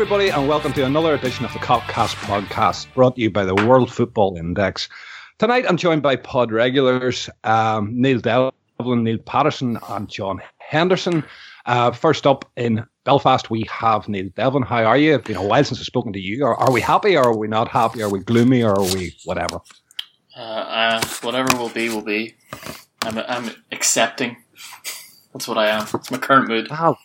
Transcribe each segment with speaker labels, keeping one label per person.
Speaker 1: Everybody, and welcome to another edition of the Kopcast podcast brought to you by the World Football Index. Tonight, I'm joined by pod regulars um, Neil Devlin, Neil Patterson, and John Henderson. Uh, first up in Belfast, we have Neil Devlin. How are you? It's been a while since I've spoken to you. Are, are we happy or are we not happy? Are we gloomy or are we whatever?
Speaker 2: Uh, uh, whatever will be, will be. I'm, I'm accepting. That's what I am. It's my current mood.
Speaker 1: Wow.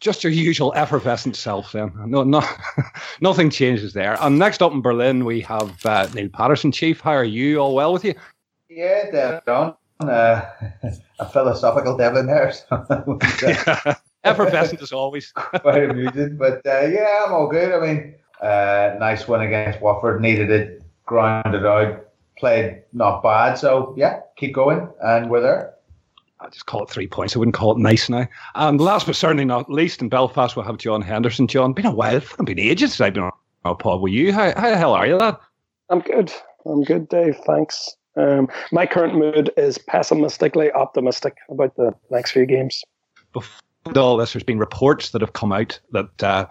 Speaker 1: Just your usual effervescent self, then. No, no, nothing changes there. And next up in Berlin, we have uh, Neil Patterson. Chief, how are you? All well with you?
Speaker 3: Yeah, dead on. Uh, a philosophical Devlin there. So,
Speaker 1: yeah. Effervescent as always.
Speaker 3: quite amusing. But uh, yeah, I'm all good. I mean, uh, nice win against Watford. Needed it, grounded out, played not bad. So yeah, keep going, and we're there.
Speaker 1: I just call it three points. I wouldn't call it nice now. And last but certainly not least, in Belfast, we'll have John Henderson. John, been a while. It's been ages since I've been on a pod with you. How, how the hell are you, lad?
Speaker 4: I'm good. I'm good, Dave. Thanks. Um, my current mood is pessimistically optimistic about the next few games.
Speaker 1: Before all this, there's been reports that have come out that uh,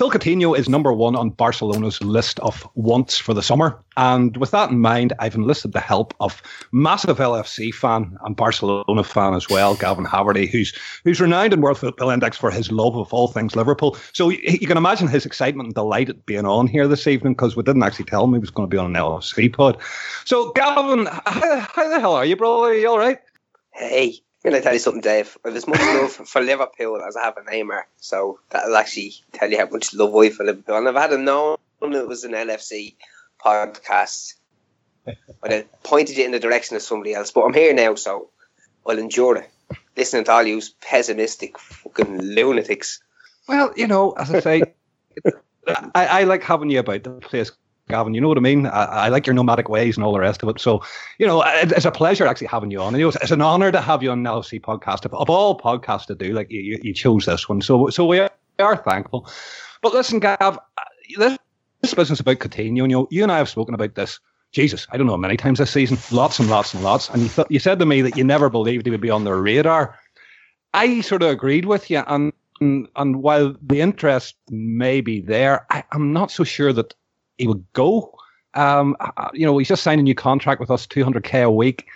Speaker 1: Phil Coutinho is number one on Barcelona's list of wants for the summer. And with that in mind, I've enlisted the help of massive LFC fan and Barcelona fan as well, Gavin Haverty, who's who's renowned in World Football Index for his love of all things Liverpool. So you can imagine his excitement and delight at being on here this evening because we didn't actually tell him he was going to be on an LFC pod. So, Gavin, how, how the hell are you, brother? Are you all right?
Speaker 5: Hey, I'm going to tell you something, Dave. I have as much love for Liverpool as I have a Neymar, so that'll actually tell you how much love I for Liverpool. And I've had a known it was an LFC podcast, but I pointed you in the direction of somebody else. But I'm here now, so I'll endure it. Listening to all you pessimistic fucking lunatics.
Speaker 1: Well, you know, as I say, I, I like having you about the place Gavin. You know what I mean? I, I, like your nomadic ways and all the rest of it. So, you know, it, it's a pleasure actually having you on. And it's, an honor to have you on an LFC podcast. Of, of all podcasts to do, like you, you chose this one. So, so we are, we are thankful. But listen, Gav, this, this business about Coutinho, you know, you and I have spoken about this. Jesus, I don't know many times this season, lots and lots and lots. And you th- you said to me that you never believed he would be on the radar. I sort of agreed with you, and and, and while the interest may be there, I, I'm not so sure that he would go. Um, you know, he's just signed a new contract with us, 200k a week.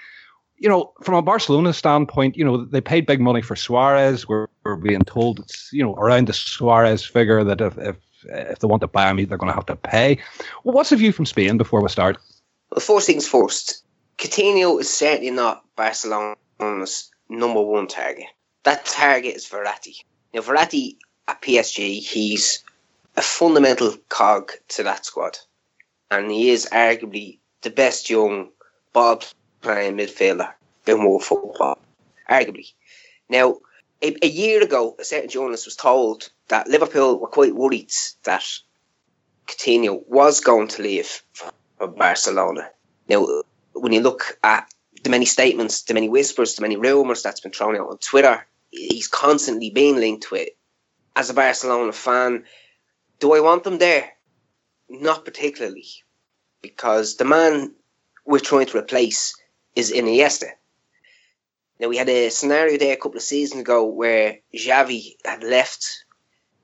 Speaker 1: You know, from a Barcelona standpoint, you know, they paid big money for Suarez. We're, we're being told it's, you know, around the Suarez figure that if, if, if they want to buy him, they're going to have to pay. Well, what's the view from Spain before we start?
Speaker 5: Well, first things first, Coutinho is certainly not Barcelona's number one target. That target is Verratti. Now, Verratti at PSG, he's a fundamental cog to that squad. And he is arguably the best young ball playing midfielder in world football. Arguably. Now, a, a, year ago, a certain journalist was told that Liverpool were quite worried that Coutinho was going to leave for, Barcelona. Now, when you look at the many statements, the many whispers, the many rumours that's been thrown out on Twitter, he's constantly being linked to it. As a Barcelona fan, do I want them there? Not particularly, because the man we're trying to replace is Iniesta. Now we had a scenario there a couple of seasons ago where Xavi had left.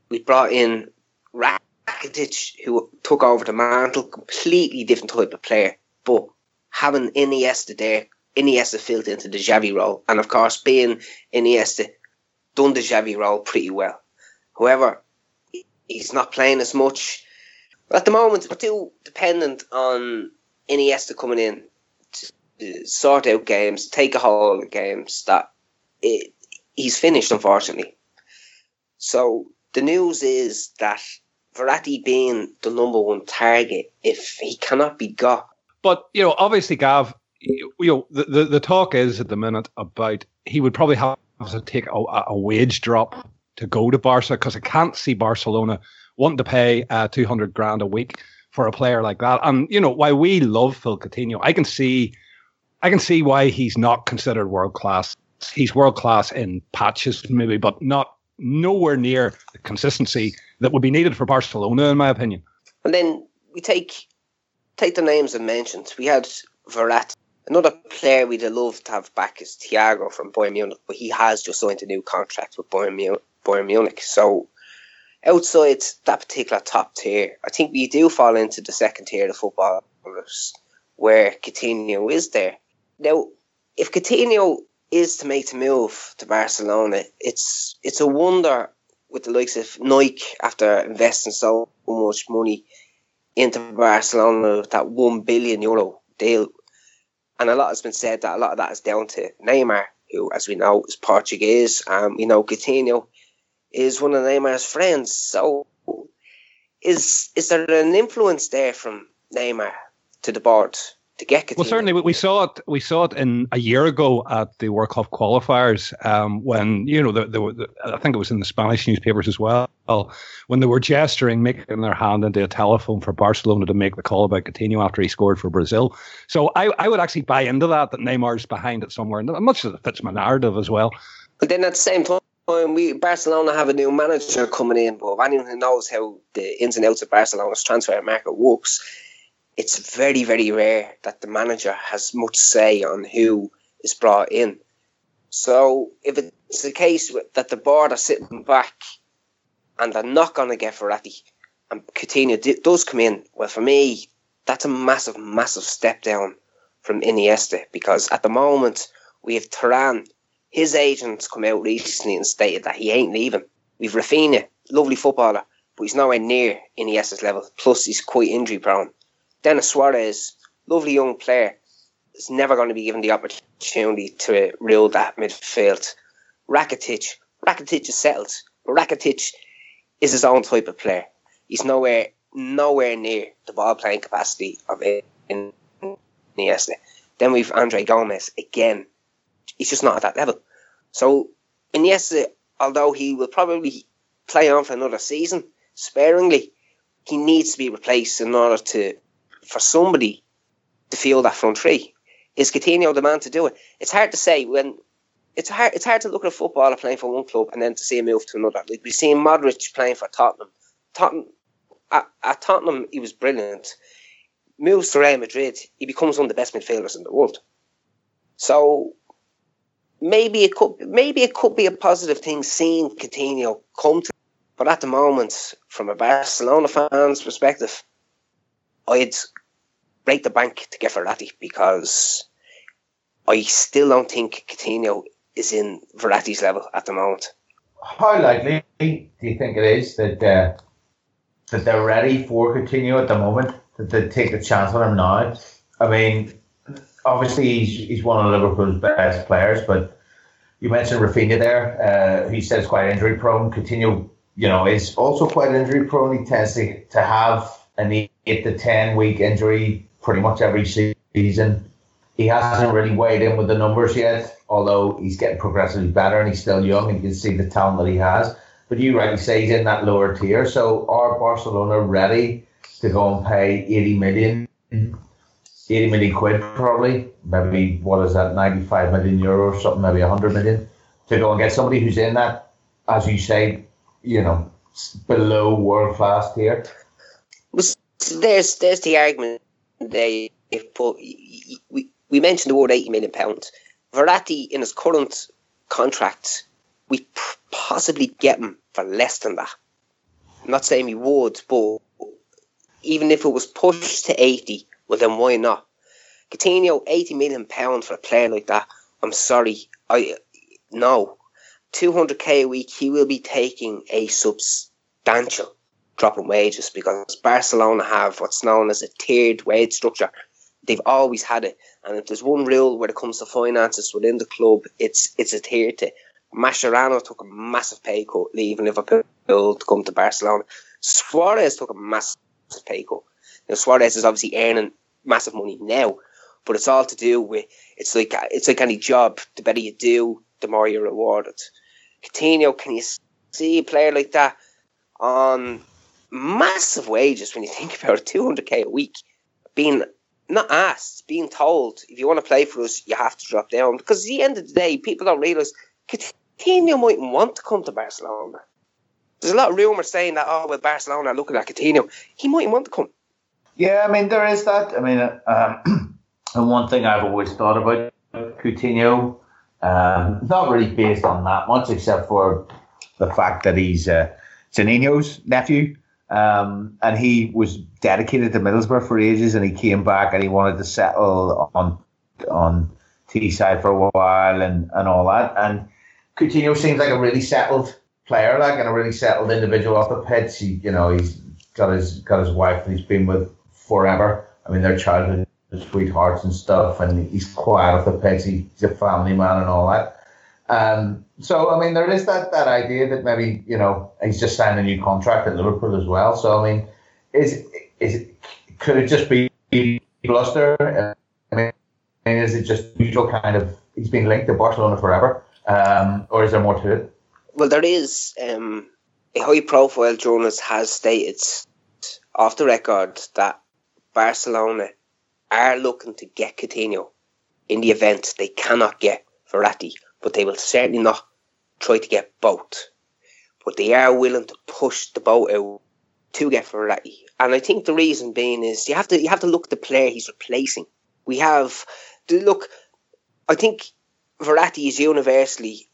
Speaker 5: We brought in Rakitic, who took over the mantle, completely different type of player, but having Iniesta there, Iniesta filled into the Xavi role, and of course being Iniesta done the Xavi role pretty well. However, he's not playing as much. But at the moment, we're too dependent on Iniesta coming in to sort out games, take a hold of games that it, he's finished, unfortunately. So the news is that Verratti being the number one target, if he cannot be got.
Speaker 1: But, you know, obviously, Gav, you know, the, the, the talk is at the minute about he would probably have to take a, a wage drop to go to Barca because I can't see Barcelona wanting to pay uh, 200 grand a week for a player like that. And, you know, why we love Phil Coutinho, I can see, I can see why he's not considered world class. He's world class in patches, maybe, but not nowhere near the consistency that would be needed for Barcelona, in my opinion.
Speaker 5: And then we take take the names I mentioned. We had Verratti. Another player we'd have loved to have back is Thiago from Bayern Munich, but he has just signed a new contract with Bayern Munich. Bayern Munich. So outside that particular top tier, I think we do fall into the second tier of footballers where Coutinho is there. Now, if Coutinho is to make the move to Barcelona, it's it's a wonder with the likes of Nike after investing so much money into Barcelona with that one billion euro deal. And a lot has been said that a lot of that is down to Neymar, who, as we know, is Portuguese. Um, we know Coutinho is one of Neymar's friends. So, is is there an influence there from Neymar to the board to get Coutinho?
Speaker 1: Well, certainly we saw it. We saw it in a year ago at the World Cup qualifiers um, when you know the, the, the, I think it was in the Spanish newspapers as well when they were gesturing, making their hand into a telephone for Barcelona to make the call about Coutinho after he scored for Brazil. So I, I would actually buy into that that Neymar's behind it somewhere, and much of it fits my narrative as well.
Speaker 5: But then at the same time. We Barcelona have a new manager coming in, but anyone who knows how the ins and outs of Barcelona's transfer market works, it's very, very rare that the manager has much say on who is brought in. So if it's the case that the board are sitting back and they're not going to get Verratti, and Coutinho d- does come in, well, for me, that's a massive, massive step down from Iniesta because at the moment we have Turan. His agents come out recently and stated that he ain't leaving. We've Rafinha, lovely footballer, but he's nowhere near Iniesta's level. Plus, he's quite injury prone. Denis Suarez, lovely young player, is never going to be given the opportunity to rule that midfield. Rakitic, Rakitic is settled, but Rakitic is his own type of player. He's nowhere nowhere near the ball playing capacity of Iniesta. Then we've Andre Gomes again. He's just not at that level. So Iniesta, although he will probably play on for another season sparingly, he needs to be replaced in order to for somebody to feel that front three. Is Coutinho the man to do it? It's hard to say when it's hard. It's hard to look at a footballer playing for one club and then to see him move to another. Like we've seen Modric playing for Tottenham. Tottenham at, at Tottenham, he was brilliant. Moves to Real Madrid, he becomes one of the best midfielders in the world. So maybe it could maybe it could be a positive thing seeing Coutinho come to. But at the moment, from a Barcelona fan's perspective, I'd break the bank to get Verratti because I still don't think Coutinho is in Verratti's level at the moment.
Speaker 3: How likely do you think it is that uh, that they're ready for Coutinho at the moment? That they take the chance on him now? I mean, obviously he's, he's one of Liverpool's best players, but you mentioned Rafinha there. Uh, he says quite injury prone. Coutinho, you know, is also quite injury prone. He tends to, to have an eight to ten week injury pretty much every season. He hasn't really weighed in with the numbers yet, although he's getting progressively better and he's still young and you can see the talent that he has. But you rightly say he's in that lower tier. So are Barcelona ready to go and pay 80 million, 80 million quid probably? Maybe, what is that, 95 million euro or something, maybe 100 million to go and get somebody who's in that, as you say, you know, below world class tier?
Speaker 5: There's, there's the argument they put. We, we mentioned the word 80 million pounds. Verratti, in his current contract, we possibly get him for less than that. I'm not saying we would, but even if it was pushed to 80, well, then why not? Coutinho, 80 million pounds for a player like that. I'm sorry. I No. 200k a week, he will be taking a substantial drop in wages because Barcelona have what's known as a tiered wage structure. They've always had it. And if there's one rule when it comes to finances within the club, it's it's adhered to. Mascherano took a massive pay cut leaving Liverpool to come to Barcelona. Suarez took a massive pay cut. Now Suarez is obviously earning massive money now, but it's all to do with it's like it's like any job. The better you do, the more you're rewarded. Coutinho, can you see a player like that on massive wages when you think about it, 200k a week, being not asked, being told, if you want to play for us, you have to drop down. Because at the end of the day, people don't realise Coutinho mightn't want to come to Barcelona. There's a lot of rumours saying that, oh, well, Barcelona looking at Coutinho. He mightn't want to come.
Speaker 3: Yeah, I mean, there is that. I mean, um, and one thing I've always thought about Coutinho, um, not really based on that much, except for the fact that he's uh, Juninho's nephew. Um, and he was dedicated to Middlesbrough for ages, and he came back and he wanted to settle on on Teesside for a while and, and all that. And Coutinho seems like a really settled player, like and a really settled individual off the pitch. He, you know, he's got his got his wife that he's been with forever. I mean, their childhood sweethearts and stuff, and he's quiet off the pitch. He's a family man and all that. Um, so I mean, there is that that idea that maybe you know he's just signed a new contract at Liverpool as well. So I mean, is is could it just be bluster? I mean, is it just usual kind of he's been linked to Barcelona forever, um, or is there more to it?
Speaker 5: Well, there is. Um, a high-profile journalist has stated off the record that Barcelona are looking to get Coutinho in the event they cannot get Verratti, but they will certainly not try to get both. But they are willing to push the boat out to get Verratti. And I think the reason being is you have to you have to look at the player he's replacing. We have look I think Verratti is universally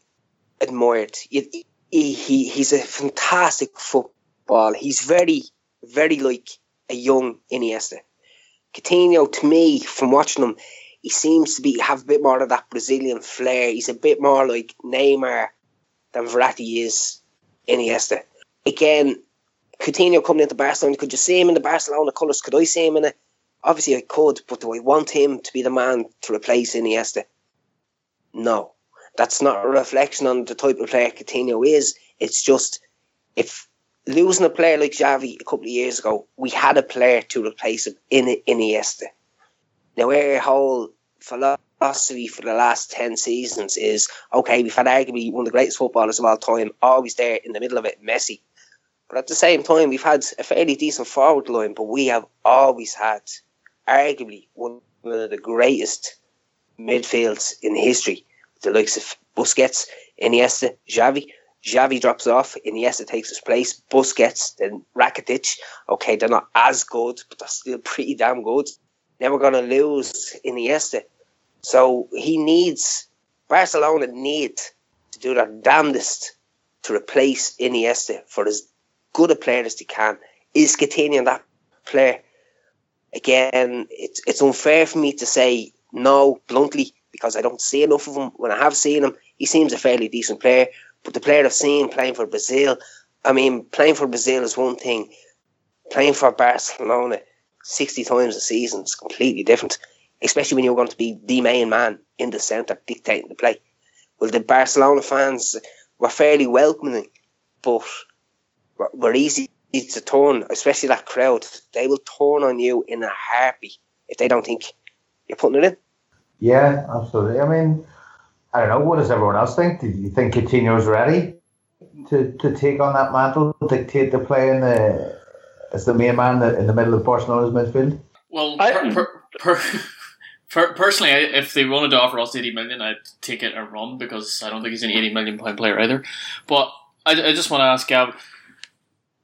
Speaker 5: admired. He, he, he's a fantastic football. He's very, very like a young Iniesta. Coutinho, to me, from watching him, he seems to be have a bit more of that Brazilian flair. He's a bit more like Neymar than Verratti is Iniesta. Again, Coutinho coming into Barcelona, could you see him in the Barcelona colours? Could I see him in it? Obviously, I could, but do I want him to be the man to replace Iniesta? No that's not a reflection on the type of player Coutinho is. It's just if losing a player like Xavi a couple of years ago, we had a player to replace him in Iniesta. Now our whole philosophy for the last ten seasons is okay. We've had arguably one of the greatest footballers of all time, always there in the middle of it, Messi. But at the same time, we've had a fairly decent forward line, but we have always had arguably one of the greatest midfields in history the likes of Busquets, Iniesta, Xavi. Xavi drops off, Iniesta takes his place, Busquets, then Rakitic. Okay, they're not as good, but they're still pretty damn good. Never going to lose Iniesta. So he needs, Barcelona need to do their damnedest to replace Iniesta for as good a player as they can. Is Coutinho that player? Again, it's, it's unfair for me to say no bluntly because I don't see enough of him. When I have seen him, he seems a fairly decent player. But the player I've seen playing for Brazil, I mean, playing for Brazil is one thing. Playing for Barcelona 60 times a season is completely different, especially when you're going to be the main man in the centre dictating the play. Well, the Barcelona fans were fairly welcoming, but were easy to turn, especially that crowd. They will turn on you in a heartbeat if they don't think you're putting it in.
Speaker 3: Yeah, absolutely. I mean, I don't know. What does everyone else think? Do you think Coutinho's ready to, to take on that mantle, dictate the play in the as the main man in the middle of Barcelona's midfield?
Speaker 2: Well, per, per, per, per, personally, if they wanted to offer us eighty million, I'd take it and run because I don't think he's an eighty million pound player either. But I, I just want to ask Gav: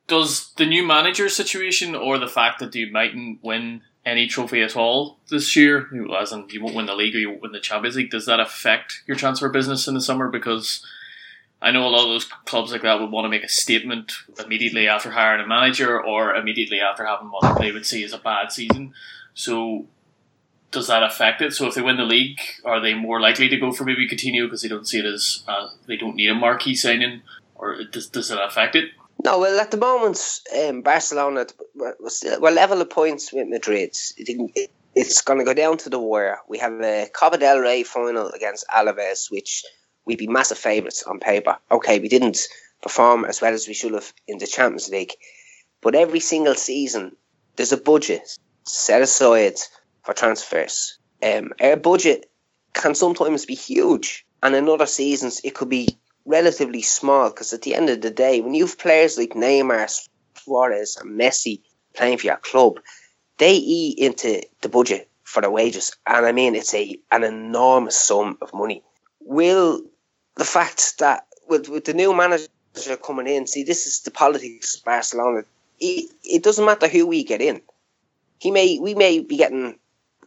Speaker 2: Does the new manager situation or the fact that you mightn't win any trophy at all this year, as in you won't win the league or you won't win the Champions League, does that affect your transfer business in the summer? Because I know a lot of those clubs like that would want to make a statement immediately after hiring a manager or immediately after having what they would see as a bad season. So does that affect it? So if they win the league, are they more likely to go for maybe Coutinho because they don't see it as uh, they don't need a marquee signing, or does does it affect it?
Speaker 5: No, well, at the moment, um, Barcelona we're level of points with Madrid. it's going to go down to the wire. We have a Copa del Rey final against Alaves, which we'd be massive favourites on paper. Okay, we didn't perform as well as we should have in the Champions League, but every single season there's a budget set aside for transfers. Um, our budget can sometimes be huge, and in other seasons it could be relatively small because at the end of the day, when you have players like Neymar, Suarez, and Messi playing for your club, they eat into the budget for their wages, and I mean it's a an enormous sum of money. Will the fact that with with the new manager coming in, see this is the politics of Barcelona. It, it doesn't matter who we get in. He may we may be getting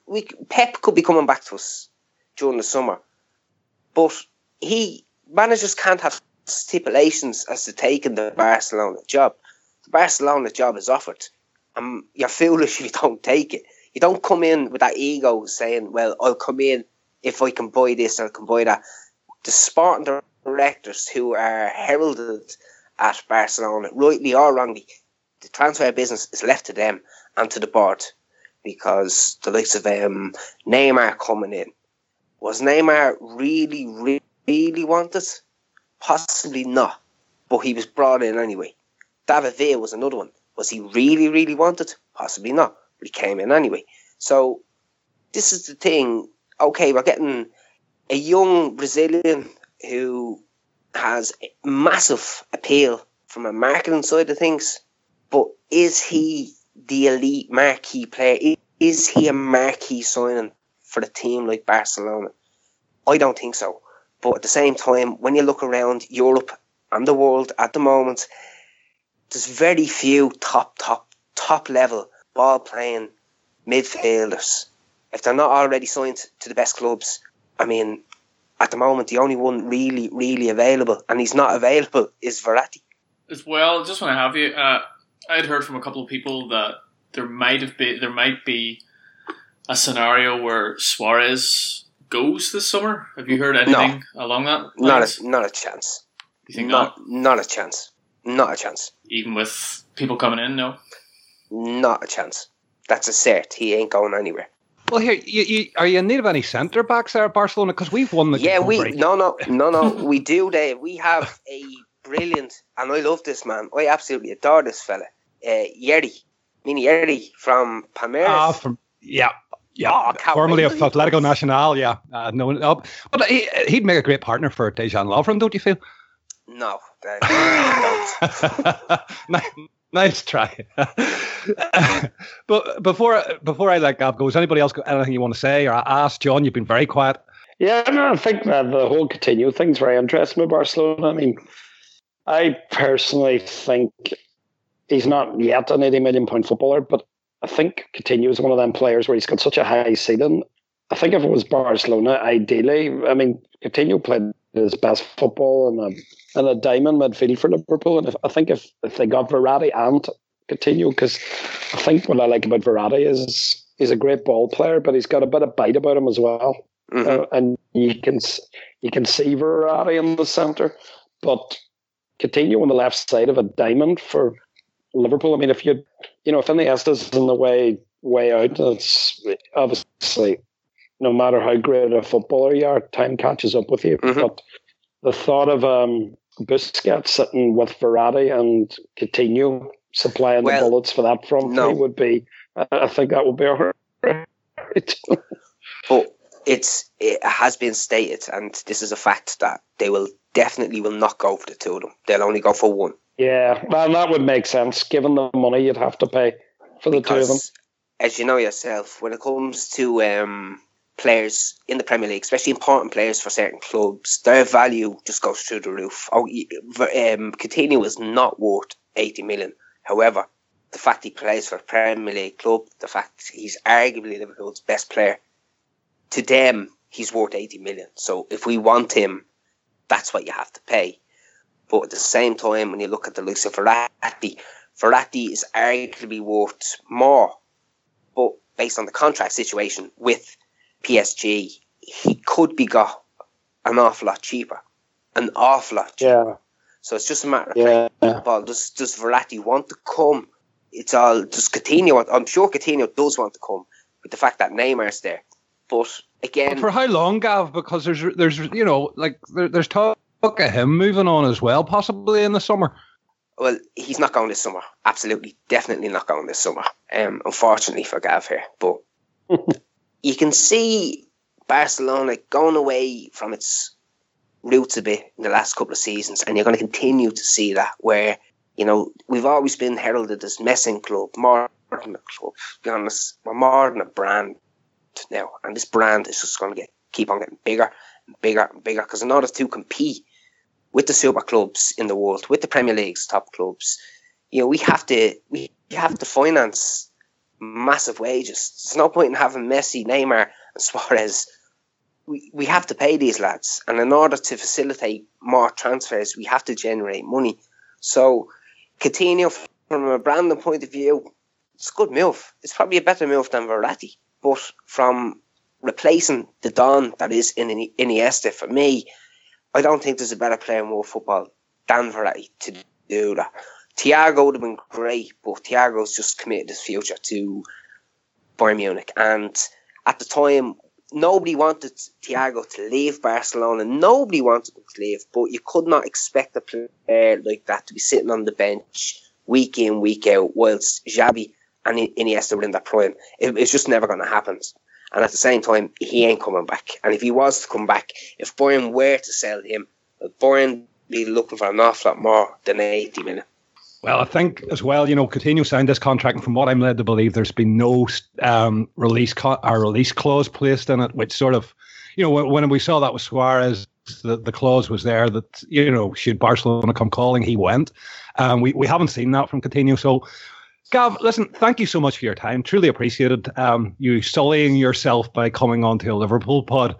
Speaker 5: we Pep could be coming back to us during the summer, but he managers can't have stipulations as to taking the Barcelona job. The Barcelona job is offered. and you're foolish if you don't take it. You don't come in with that ego saying, well, I'll come in if I can buy this or I can buy that. The sporting directors who are heralded at Barcelona, rightly or wrongly, the transfer business is left to them and to the board because the likes of um, Neymar coming in. Was Neymar really, really, really, really wanted? Possibly not, but he was brought in anyway. David Villa was another one. Was he really, really wanted? Possibly not, but he came in anyway. So this is the thing. Okay, we're getting a young Brazilian who has massive appeal from a marketing side of things, but is he the elite marquee player? Is he a marquee signing for a team like Barcelona? I don't think so. But at the same time, when you look around Europe and the world at the moment, there's very few top, top, top level ball playing midfielders. If they're not already signed to the best clubs, I mean, at the moment, the only one really, really available, and he's not available, is Verratti.
Speaker 2: As well, just want to have you. Uh, I had heard from a couple of people that there might have been there might be a scenario where Suarez goes this summer. Have you heard anything no. along that?
Speaker 5: Lines? Not a, not a chance.
Speaker 2: You think
Speaker 5: not?
Speaker 2: Not,
Speaker 5: not a chance. Not a chance.
Speaker 2: Even with people coming in, no.
Speaker 5: Not a chance. That's a cert. He ain't going anywhere.
Speaker 1: Well, here, you, you, are you in need of any centre backs there at Barcelona? Because we've won the
Speaker 5: yeah, we
Speaker 1: break.
Speaker 5: no, no, no, no. we do, Dave. We have a brilliant, and I love this man. I absolutely adore this fella, uh, Yerry, Mini Yerry from Palmeiras.
Speaker 1: Ah, from yeah, yeah, oh, formerly of Atletico Nacional. Yeah, uh, no, no, but he, would make a great partner for Dejan Lovren, don't you feel?
Speaker 5: No,
Speaker 1: nice try. but before before I let Gav go, is anybody else got anything you want to say or I ask? John, you've been very quiet.
Speaker 4: Yeah, no, I think that the whole Coutinho thing's very interesting with Barcelona. I mean, I personally think he's not yet an 80 million pound footballer, but I think Coutinho is one of them players where he's got such a high ceiling. I think if it was Barcelona, ideally, I mean, Coutinho played his best football in a, in a diamond midfield for Liverpool. And if, I think if, if they got Verratti and Coutinho, because I think what I like about Verratti is he's a great ball player, but he's got a bit of bite about him as well. Mm-hmm. Uh, and you can you can see Verratti in the centre, but Coutinho on the left side of a diamond for Liverpool. I mean, if you you know if Iniesta's in the way way out, it's obviously no matter how great a footballer you are, time catches up with you. Mm-hmm. But the thought of um, Busquets sitting with Verratti and Coutinho supplying well, the bullets for that front no. three would be, I think that would be all right.
Speaker 5: but it's it has been stated, and this is a fact that they will definitely will not go for the two of them. They'll only go for one.
Speaker 4: Yeah, well, that would make sense given the money you'd have to pay for the because, two of them.
Speaker 5: As you know yourself, when it comes to um, players in the Premier League, especially important players for certain clubs, their value just goes through the roof. Oh, um, Coutinho is not worth 80 million. However, the fact he plays for a Premier League club, the fact he's arguably Liverpool's best player, to them, he's worth 80 million. So if we want him, that's what you have to pay. But at the same time, when you look at the likes of Verratti, Verratti is arguably worth more. But based on the contract situation with PSG, he could be got an awful lot cheaper. An awful lot cheaper. Yeah. So it's just a matter of yeah. playing ball. Does does Verratti want to come? It's all does Coutinho want, I'm sure Coutinho does want to come with the fact that Neymar's there. But again
Speaker 1: but For how long, Gav? Because there's there's you know, like there, there's talk of him moving on as well, possibly in the summer.
Speaker 5: Well, he's not going this summer. Absolutely, definitely not going this summer. Um, unfortunately for Gav here, but you can see Barcelona going away from its roots a bit in the last couple of seasons, and you're going to continue to see that. Where you know we've always been heralded as més que un club, more than a club. To be honest, we're more than a brand now, and this brand is just going to get keep on getting bigger bigger and bigger. Because in order to compete with the super clubs in the world, with the Premier League's top clubs, you know we have to we have to finance massive wages. There's no point in having Messi, Neymar, and Suarez we, we have to pay these lads, and in order to facilitate more transfers, we have to generate money. So, Coutinho, from a branding point of view, it's a good move. It's probably a better move than Verratti. But from replacing the Don that is in Iniesta, for me, I don't think there's a better player in world football than Verratti to do that. Thiago would have been great, but Thiago's just committed his future to Bayern Munich. And at the time, nobody wanted Thiago to leave Barcelona. Nobody wanted him to leave, but you could not expect a player like that to be sitting on the bench week in, week out, whilst Xavi and Iniesta were in that prime. It, it's just never going to happen. And at the same time, he ain't coming back. And if he was to come back, if Bayern were to sell him, Bayern be looking for an awful lot more than 80 million.
Speaker 1: Well, I think as well, you know, Coutinho signed this contract, and from what I'm led to believe, there's been no um, release co- or release clause placed in it, which sort of, you know, when, when we saw that with Suarez, the, the clause was there that you know should Barcelona come calling, he went. Um, we we haven't seen that from Coutinho, so. Gav, listen, thank you so much for your time. Truly appreciated um, you sullying yourself by coming on to a Liverpool pod.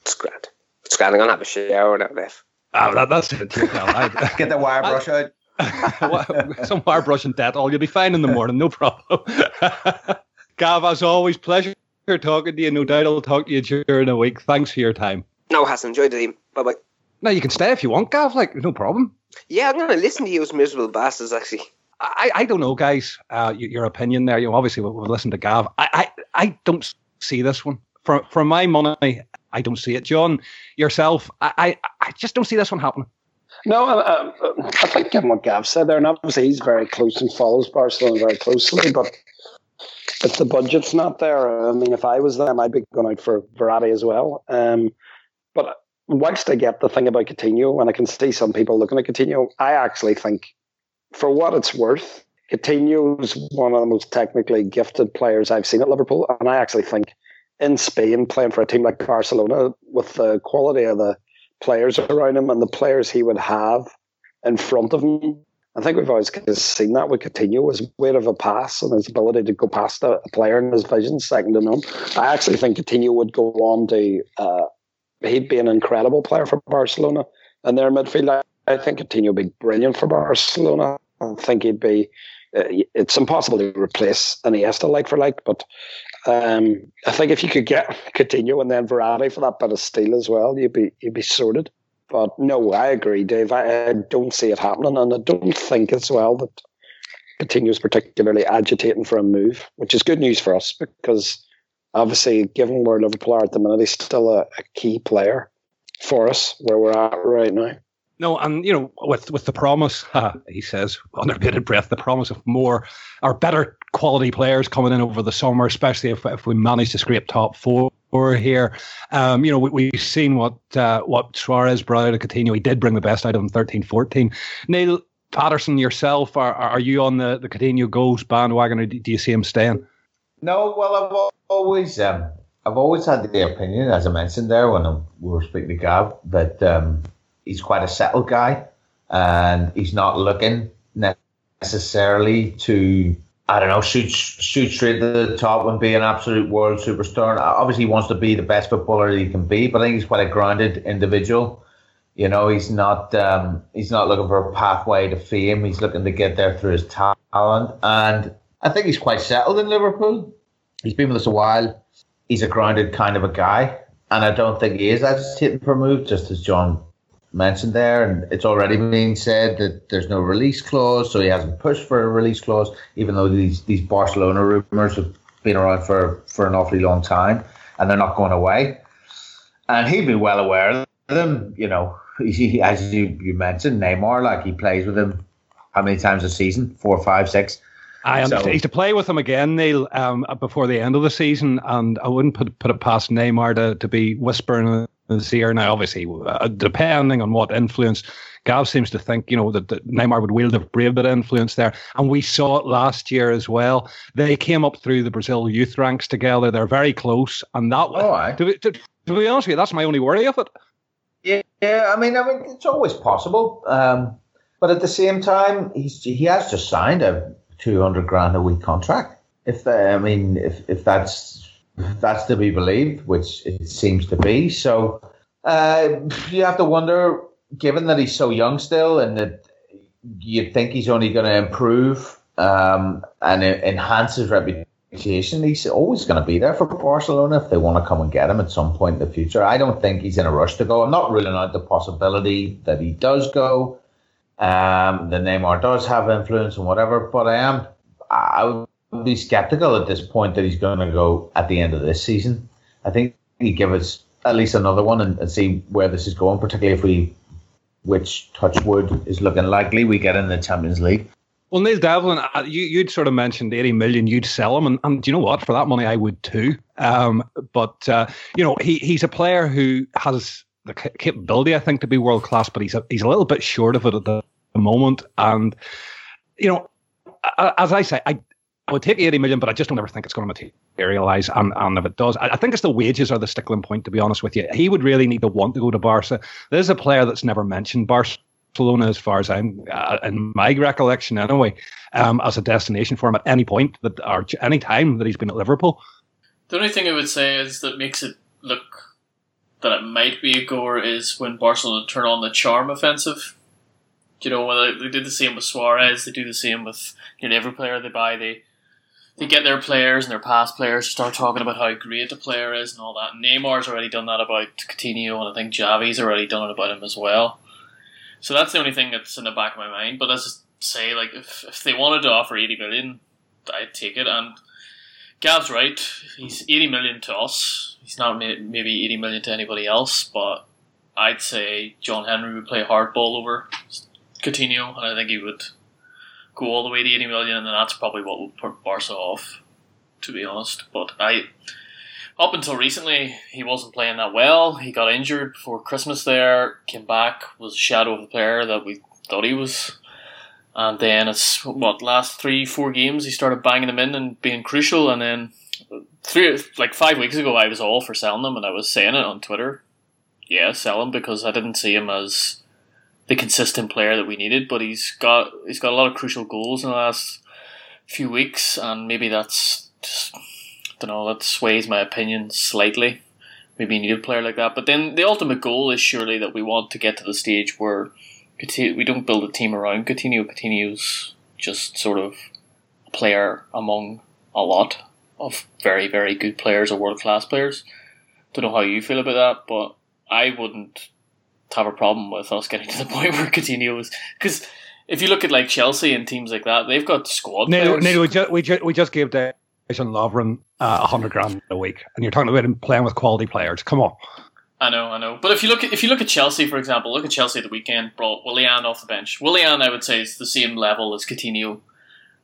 Speaker 5: It's great. It's great. I'm going to have a shower now, Biff.
Speaker 1: Oh, that, that's it.
Speaker 3: Get the wire brush out.
Speaker 1: Some wire brush and all. You'll be fine in the morning, no problem. Gav, as always, pleasure talking to you. No doubt I'll talk to you during the week. Thanks for your time.
Speaker 5: No, Hassan, enjoy the team. Bye bye.
Speaker 1: Now you can stay if you want, Gav. Like no problem.
Speaker 5: Yeah, I'm going to listen to you as miserable bastards. Actually,
Speaker 1: I, I don't know, guys. Uh, your opinion there. You know, obviously we'll, we'll listen to Gav. I, I, I don't see this one. For for my money, I don't see it. John, yourself, I, I, I just don't see this one happening.
Speaker 4: No, I think given what Gav said there, and obviously he's very close and follows Barcelona very closely, but if the budget's not there, I mean, if I was them, I'd be going out for Verratti as well. Um, but whilst I get the thing about Coutinho, and I can see some people looking at Coutinho, I actually think, for what it's worth, Coutinho is one of the most technically gifted players I've seen at Liverpool, and I actually think in Spain, playing for a team like Barcelona, with the quality of the players around him and the players he would have in front of him. I think we've always seen that with Coutinho, his weight of a pass and his ability to go past a, player and his vision, second to none. I actually think Coutinho would go on to, uh, he'd be an incredible player for Barcelona. And their midfield, I think Coutinho would be brilliant for Barcelona. I think he'd be, uh, it's impossible to replace Iniesta like for like, but um, I think if you could get Coutinho and then Verratti for that bit of steel as well, you'd be you'd be sorted. But no, I agree, Dave. I, I don't see it happening, and I don't think as well that Coutinho's particularly agitating for a move, which is good news for us because obviously, given where Liverpool are at the minute, he's still a, a key player for us where we're at right now.
Speaker 1: No, and you know, with with the promise, uh, he says under bated breath, the promise of more or better quality players coming in over the summer, especially if if we manage to scrape top four here. Um, you know, we, have seen what uh, what Suarez brought out of Coutinho. He did bring the best out of him 13-14. Neil Patterson, yourself, are are you on the the Coutinho goes bandwagon, or do you see him staying?
Speaker 3: No, well, I've always um, I've always had the opinion, as I mentioned there when we were speaking to Gav, that um, he's quite a settled guy, and he's not looking necessarily to I don't know shoot shoot straight to the top and be an absolute world superstar. Obviously, he wants to be the best footballer he can be, but I think he's quite a grounded individual. You know, he's not um, he's not looking for a pathway to fame. He's looking to get there through his talent, and I think he's quite settled in Liverpool. He's been with us a while. He's a grounded kind of a guy, and I don't think he is agitating for a move. Just as John mentioned there, and it's already been said that there's no release clause, so he hasn't pushed for a release clause, even though these these Barcelona rumours have been around for for an awfully long time, and they're not going away. And he'd be well aware of them, you know. He, as you, you mentioned, Neymar, like he plays with him how many times a season? Four, five, six.
Speaker 1: I understand. So, He's to play with him again, Neil, um, before the end of the season, and I wouldn't put put it past Neymar to, to be whispering this year. Now, obviously, uh, depending on what influence, Gav seems to think, you know, that, that Neymar would wield a brave bit of influence there. And we saw it last year as well. They came up through the Brazil youth ranks together. They're very close. And that, oh, to, to, to, be honest with you, that's my only worry of it.
Speaker 3: Yeah, yeah I mean, I mean, it's always possible. Um, but at the same time, he's, he has just signed a 200 grand a week contract. If, uh, I mean, if, if that's that's to be believed, which it seems to be. So uh, you have to wonder, given that he's so young still, and that you'd think he's only going to improve um, and enhance his reputation. He's always going to be there for Barcelona if they want to come and get him at some point in the future. I don't think he's in a rush to go. I'm not ruling out the possibility that he does go. Um, the Neymar does have influence and whatever, but I am I would be skeptical at this point that he's going to go at the end of this season. I think he give us at least another one and, and see where this is going, particularly if we, which touchwood is looking likely, we get in the Champions League.
Speaker 1: Well, Neil Devlin, uh, you, you'd sort of mentioned 80 million, you'd sell him. And, and you know what? For that money, I would too. Um, but, uh, you know, he, he's a player who has the capability, I think, to be world class, but he's a, he's a little bit short of it at the, the moment. And, you know, as I say, I, I would take 80 million, but I just don't ever think it's going to materialize. And, and if it does, I, I think it's the wages are the stickling point, to be honest with you. He would really need to want to go to Barca. There's a player that's never mentioned Barcelona, as far as I'm, uh, in my recollection anyway, um, as a destination for him at any point that or any time that he's been at Liverpool.
Speaker 2: The only thing I would say is that makes it look that it might be a goer is when Barcelona turn on the charm offensive. You know, they, they did the same with Suarez, they do the same with you know, every player they buy. They they get their players and their past players to start talking about how great the player is and all that. Neymar's already done that about Coutinho, and I think Xavi's already done it about him as well. So that's the only thing that's in the back of my mind. But as I say, like if, if they wanted to offer eighty million, I'd take it. And Gav's right; he's eighty million to us. He's not maybe eighty million to anybody else, but I'd say John Henry would play hardball over Coutinho, and I think he would go all the way to eighty million, and that's probably what will put Barca off. To be honest, but I up until recently, he wasn't playing that well. He got injured before Christmas there, came back, was a shadow of the player that we thought he was. And then it's, what, last three, four games, he started banging them in and being crucial. And then, three, like five weeks ago, I was all for selling them, and I was saying it on Twitter. Yeah, sell him because I didn't see him as the consistent player that we needed. But he's got he's got a lot of crucial goals in the last few weeks, and maybe that's just don't know, that sways my opinion slightly. Maybe you need a player like that. But then the ultimate goal is surely that we want to get to the stage where we don't build a team around Coutinho. Coutinho's just sort of a player among a lot of very, very good players or world class players. Don't know how you feel about that, but I wouldn't have a problem with us getting to the point where Coutinho is because if you look at like Chelsea and teams like that, they've got squad.
Speaker 1: No,
Speaker 2: no,
Speaker 1: we just we just we just gave Dejan Lovren uh, a hundred grand a week, and you're talking about him playing with quality players. Come on.
Speaker 2: I know, I know. But if you look at if you look at Chelsea, for example, look at Chelsea at the weekend. Brought Willian off the bench. Willian, I would say, is the same level as Coutinho,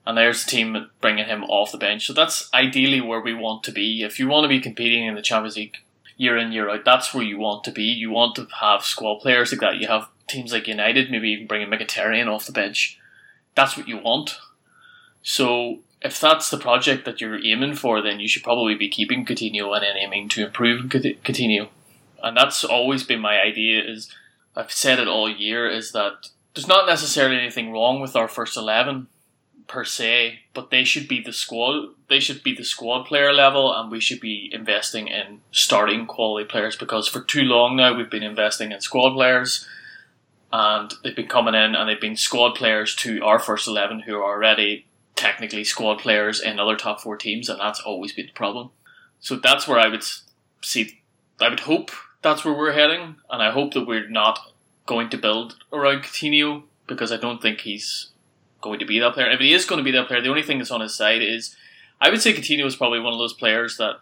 Speaker 2: and there's the team bringing him off the bench. So that's ideally where we want to be. If you want to be competing in the Champions League year in year out, that's where you want to be. You want to have squad players like that. You have teams like United, maybe even bringing Mkhitaryan off the bench. That's what you want. So if that's the project that you're aiming for, then you should probably be keeping Coutinho and then aiming to improve Coutinho. And that's always been my idea. Is I've said it all year is that there's not necessarily anything wrong with our first eleven per se, but they should be the squad. They should be the squad player level, and we should be investing in starting quality players because for too long now we've been investing in squad players. And they've been coming in and they've been squad players to our first 11 who are already technically squad players in other top four teams, and that's always been the problem. So that's where I would see. I would hope that's where we're heading, and I hope that we're not going to build around Coutinho because I don't think he's going to be that player. If he is going to be that player, the only thing that's on his side is I would say Coutinho is probably one of those players that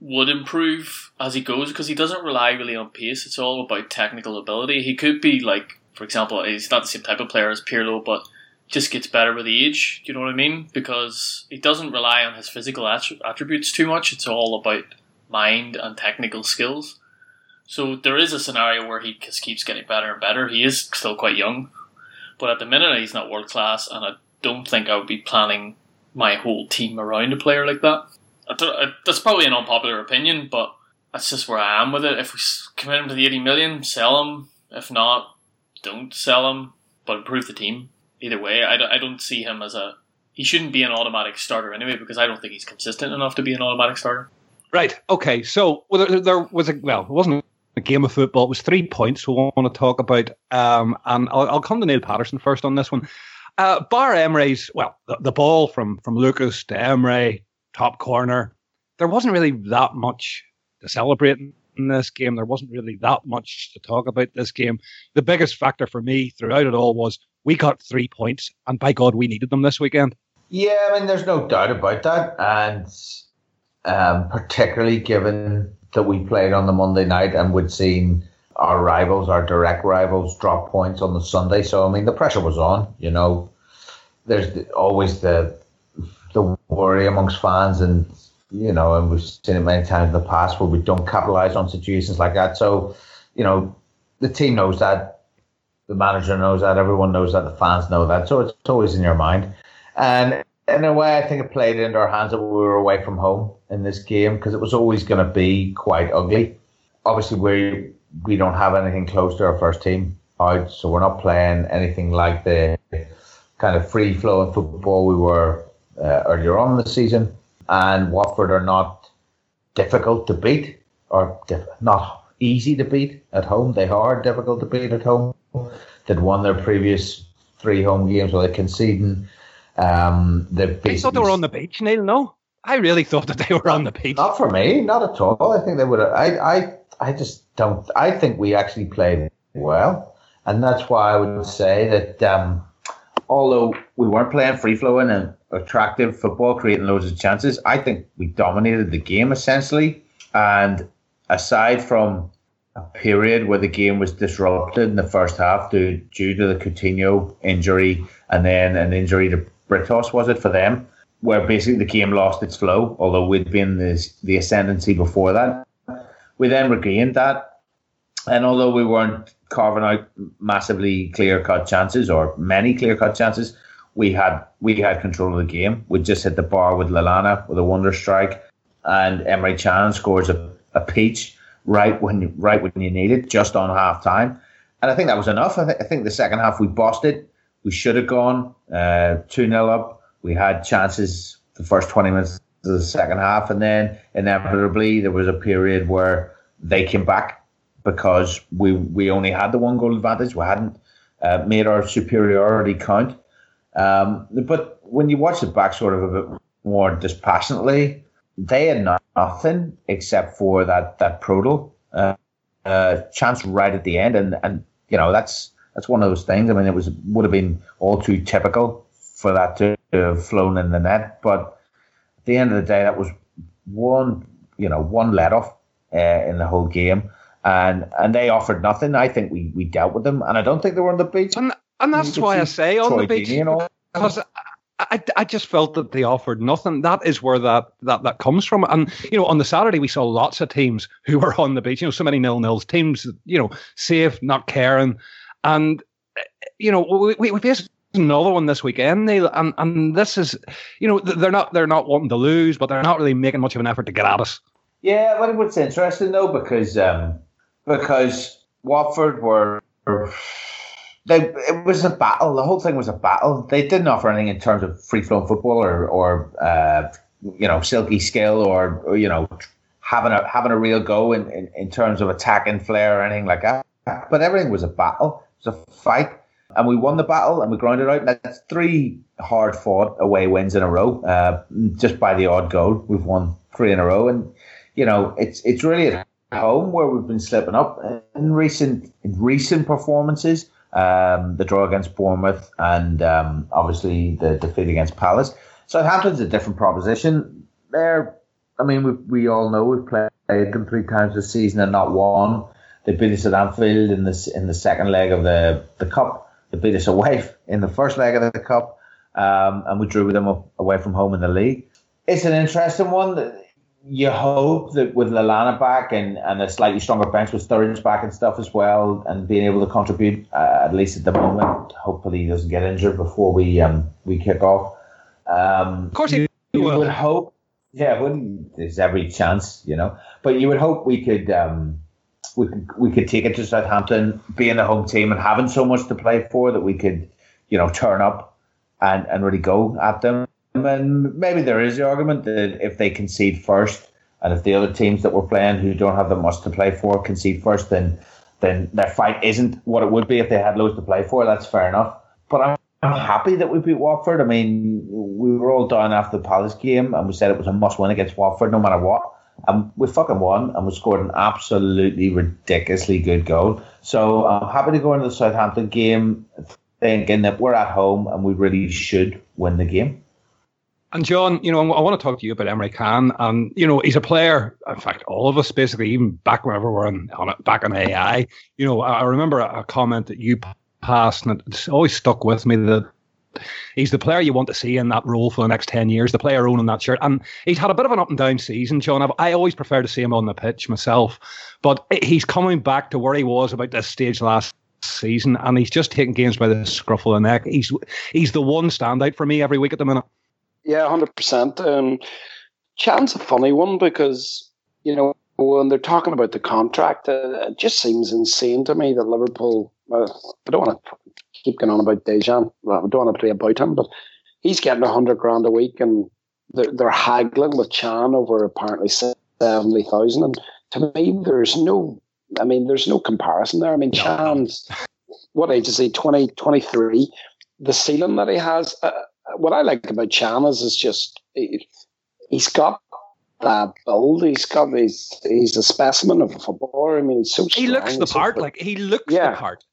Speaker 2: would improve as he goes because he doesn't rely really on pace. It's all about technical ability. He could be like, for example, he's not the same type of player as Pirlo, but just gets better with age. Do you know what I mean? Because he doesn't rely on his physical attributes too much. It's all about mind and technical skills. So there is a scenario where he just keeps getting better and better. He is still quite young, but at the minute he's not world class, and I don't think I would be planning my whole team around a player like that. that's probably an unpopular opinion, but that's just where I am with it. If we commit him to the 80 million, sell him. If not, don't sell him, but improve the team either way. I don't, don't see him as a. He shouldn't be an automatic starter anyway because I don't think he's consistent enough to be an automatic starter.
Speaker 1: Right. Okay. So well, there, there, was a well, it wasn't a game of football. It was three points we want to talk about. Um, and I'll, I'll come to Neil Patterson first on this one. Uh, Bar Emre's well, the, the ball from from Lucas to Emre, top corner. There wasn't really that much to celebrate in this game. There wasn't really that much to talk about this game. The biggest factor for me throughout it all was we got three points, and by God, we needed them this weekend.
Speaker 3: Yeah, I mean, there's no doubt about that, and um, particularly given that we played on the Monday night and we'd seen our rivals, our direct rivals, drop points on the Sunday. So I mean, the pressure was on. You know, there's always the the worry amongst fans, and you know, and we've seen it many times in the past where we don't capitalize on situations like that. So, you know, the team knows that, the manager knows that, everyone knows that, the fans know that. So it's always in your mind, and in a way, I think it played into our hands that we were away from home in this game because it was always going to be quite ugly. Obviously, we we don't have anything close to our first team out, so we're not playing anything like the kind of free flowing football we were uh, earlier on in the season. And Watford are not difficult to beat or not easy to beat at home. They are difficult to beat at home. They'd won their previous three home games without conceding um,
Speaker 1: I thought they were on the beach, Neil. No, I really thought that they were on the beach.
Speaker 3: Not for me, not at all. I think they would. I, I, I just don't. I think we actually played well, and that's why I would say that. Um, although we weren't playing free flowing and attractive football, creating loads of chances, I think we dominated the game essentially. And aside from a period where the game was disrupted in the first half due, due to the Coutinho injury and then an injury to Britos, was it for them? Where basically the game lost its flow, although we'd been the, the ascendancy before that. We then regained that. And although we weren't carving out massively clear cut chances or many clear cut chances, we had we had control of the game. We just hit the bar with Lallana with a wonder strike, and Emre Can scores a, a peach right when right when you need it, just on half time. And I think that was enough. I, th- I think the second half we bossed it. We should have gone uh, 2 0 up. We had chances the first 20 minutes of the second half. And then inevitably, there was a period where they came back because we, we only had the one goal advantage. We hadn't uh, made our superiority count. Um, but when you watch it back sort of a bit more dispassionately, they had nothing except for that, that Prödl uh, uh, chance right at the end. And, and you know, that's that's one of those things. I mean, it was would have been all too typical for that to have flown in the net. But at the end of the day, that was one, you know, one let off uh, in the whole game, and and they offered nothing. I think we, we dealt with them, and I don't think they were on the beach.
Speaker 1: And, and that's why I say on Troy the beach because I, I just felt that they offered nothing. That is where that, that, that comes from. And, you know, on the Saturday, we saw lots of teams who were on the beach, you know, so many nil nils, teams, you know, safe, not caring. And you know, we, we face another one this weekend, Neil, and and this is, you know, they're not they're not wanting to lose, but they're not really making much of an effort to get at us.
Speaker 3: Yeah, well, it's interesting though because um, because Watford were. They, it was a battle. The whole thing was a battle. They didn't offer anything in terms of free flowing football or, or uh, you know, silky skill or, or, you know, having a having a real go in, in, in terms of attacking flair or anything like that. But everything was a battle a fight, and we won the battle and we grounded out. That's three hard fought away wins in a row, uh, just by the odd goal. We've won three in a row, and you know it's it's really at home where we've been slipping up in recent in recent performances. Um, the draw against Bournemouth and um, obviously the defeat against Palace. Southampton's a different proposition. They're, I mean, we we all know we've played them three times this season and not won. They beat us at Anfield in the in the second leg of the the cup. They beat us away in the first leg of the cup, um, and we drew with them away from home in the league. It's an interesting one. You hope that with Lallana back and, and a slightly stronger bench with Sturridge back and stuff as well, and being able to contribute uh, at least at the moment. Hopefully, he doesn't get injured before we um, we kick off. Um,
Speaker 1: of course, he
Speaker 3: you
Speaker 1: will.
Speaker 3: would hope. Yeah, well, there's every chance, you know. But you would hope we could um, we could we could take it to Southampton, being a home team and having so much to play for that we could, you know, turn up and, and really go at them. And maybe there is the argument that if they concede first And if the other teams that we're playing who don't have that much to play for concede first, then then their fight isn't what it would be if they had loads to play for. That's fair enough. But I'm, I'm happy that we beat Watford. I mean, we were all down after the Palace game and we said it was a must win against Watford no matter what. And we fucking won and we scored an absolutely ridiculously good goal. So I'm happy to go into the Southampton game thinking that we're at home and we really should win the game.
Speaker 1: And John, you know, I want to talk to you about Emre Can, and you know, he's a player. In fact, all of us basically, even back whenever we're on, on it, back on AI. You know, I remember a, comment that you passed, and it's always stuck with me that he's the player you want to see in that role for the next 10 years, the player owning that shirt. And he's had a bit of an up and down season, John. I've, I always prefer to see him on the pitch myself, but he's coming back to where he was about this stage last season, and he's just taking games by the scruff of the neck. He's he's the one standout for me every week at the minute.
Speaker 4: Yeah, hundred um, percent. Can's a funny one because you know when they're talking about the contract, uh, it just seems insane to me that Liverpool. Uh, I don't want to keep going on about Dejan. Well, I don't want to play about him, but he's getting a hundred grand a week, and they're, they're haggling with Can over apparently seventy thousand. And to me, there's no. I mean, there's no comparison there. I mean, Can's what age is he? 20, 23. The ceiling that he has. Uh, what I like about Can is, is just he, has got that build. He's got he's he's a specimen of a footballer. I mean, he's so
Speaker 1: strong. He looks the part. like he looks yeah, the part.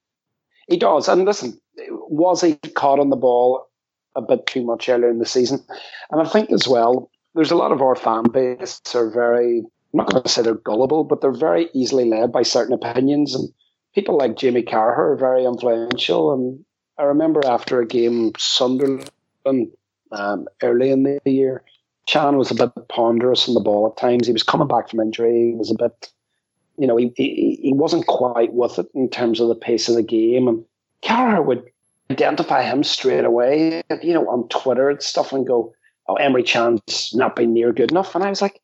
Speaker 4: He does. And listen, was he caught on the ball a bit too much earlier in the season? And I think as well, there's a lot of our fan base are very. I'm not going to say they're gullible, but they're very easily led by certain opinions. And people like Jamie Carragher are very influential. And I remember after a game, Sunderland um, early in the year. Can was a bit ponderous on the ball at times. He was coming back from injury. He was a bit, you know, he, he, he wasn't quite with it in terms of the pace of the game. And Carragher would identify him straight away, you know, on Twitter and stuff and go, oh, Emre Can's not been near good enough. And I was like,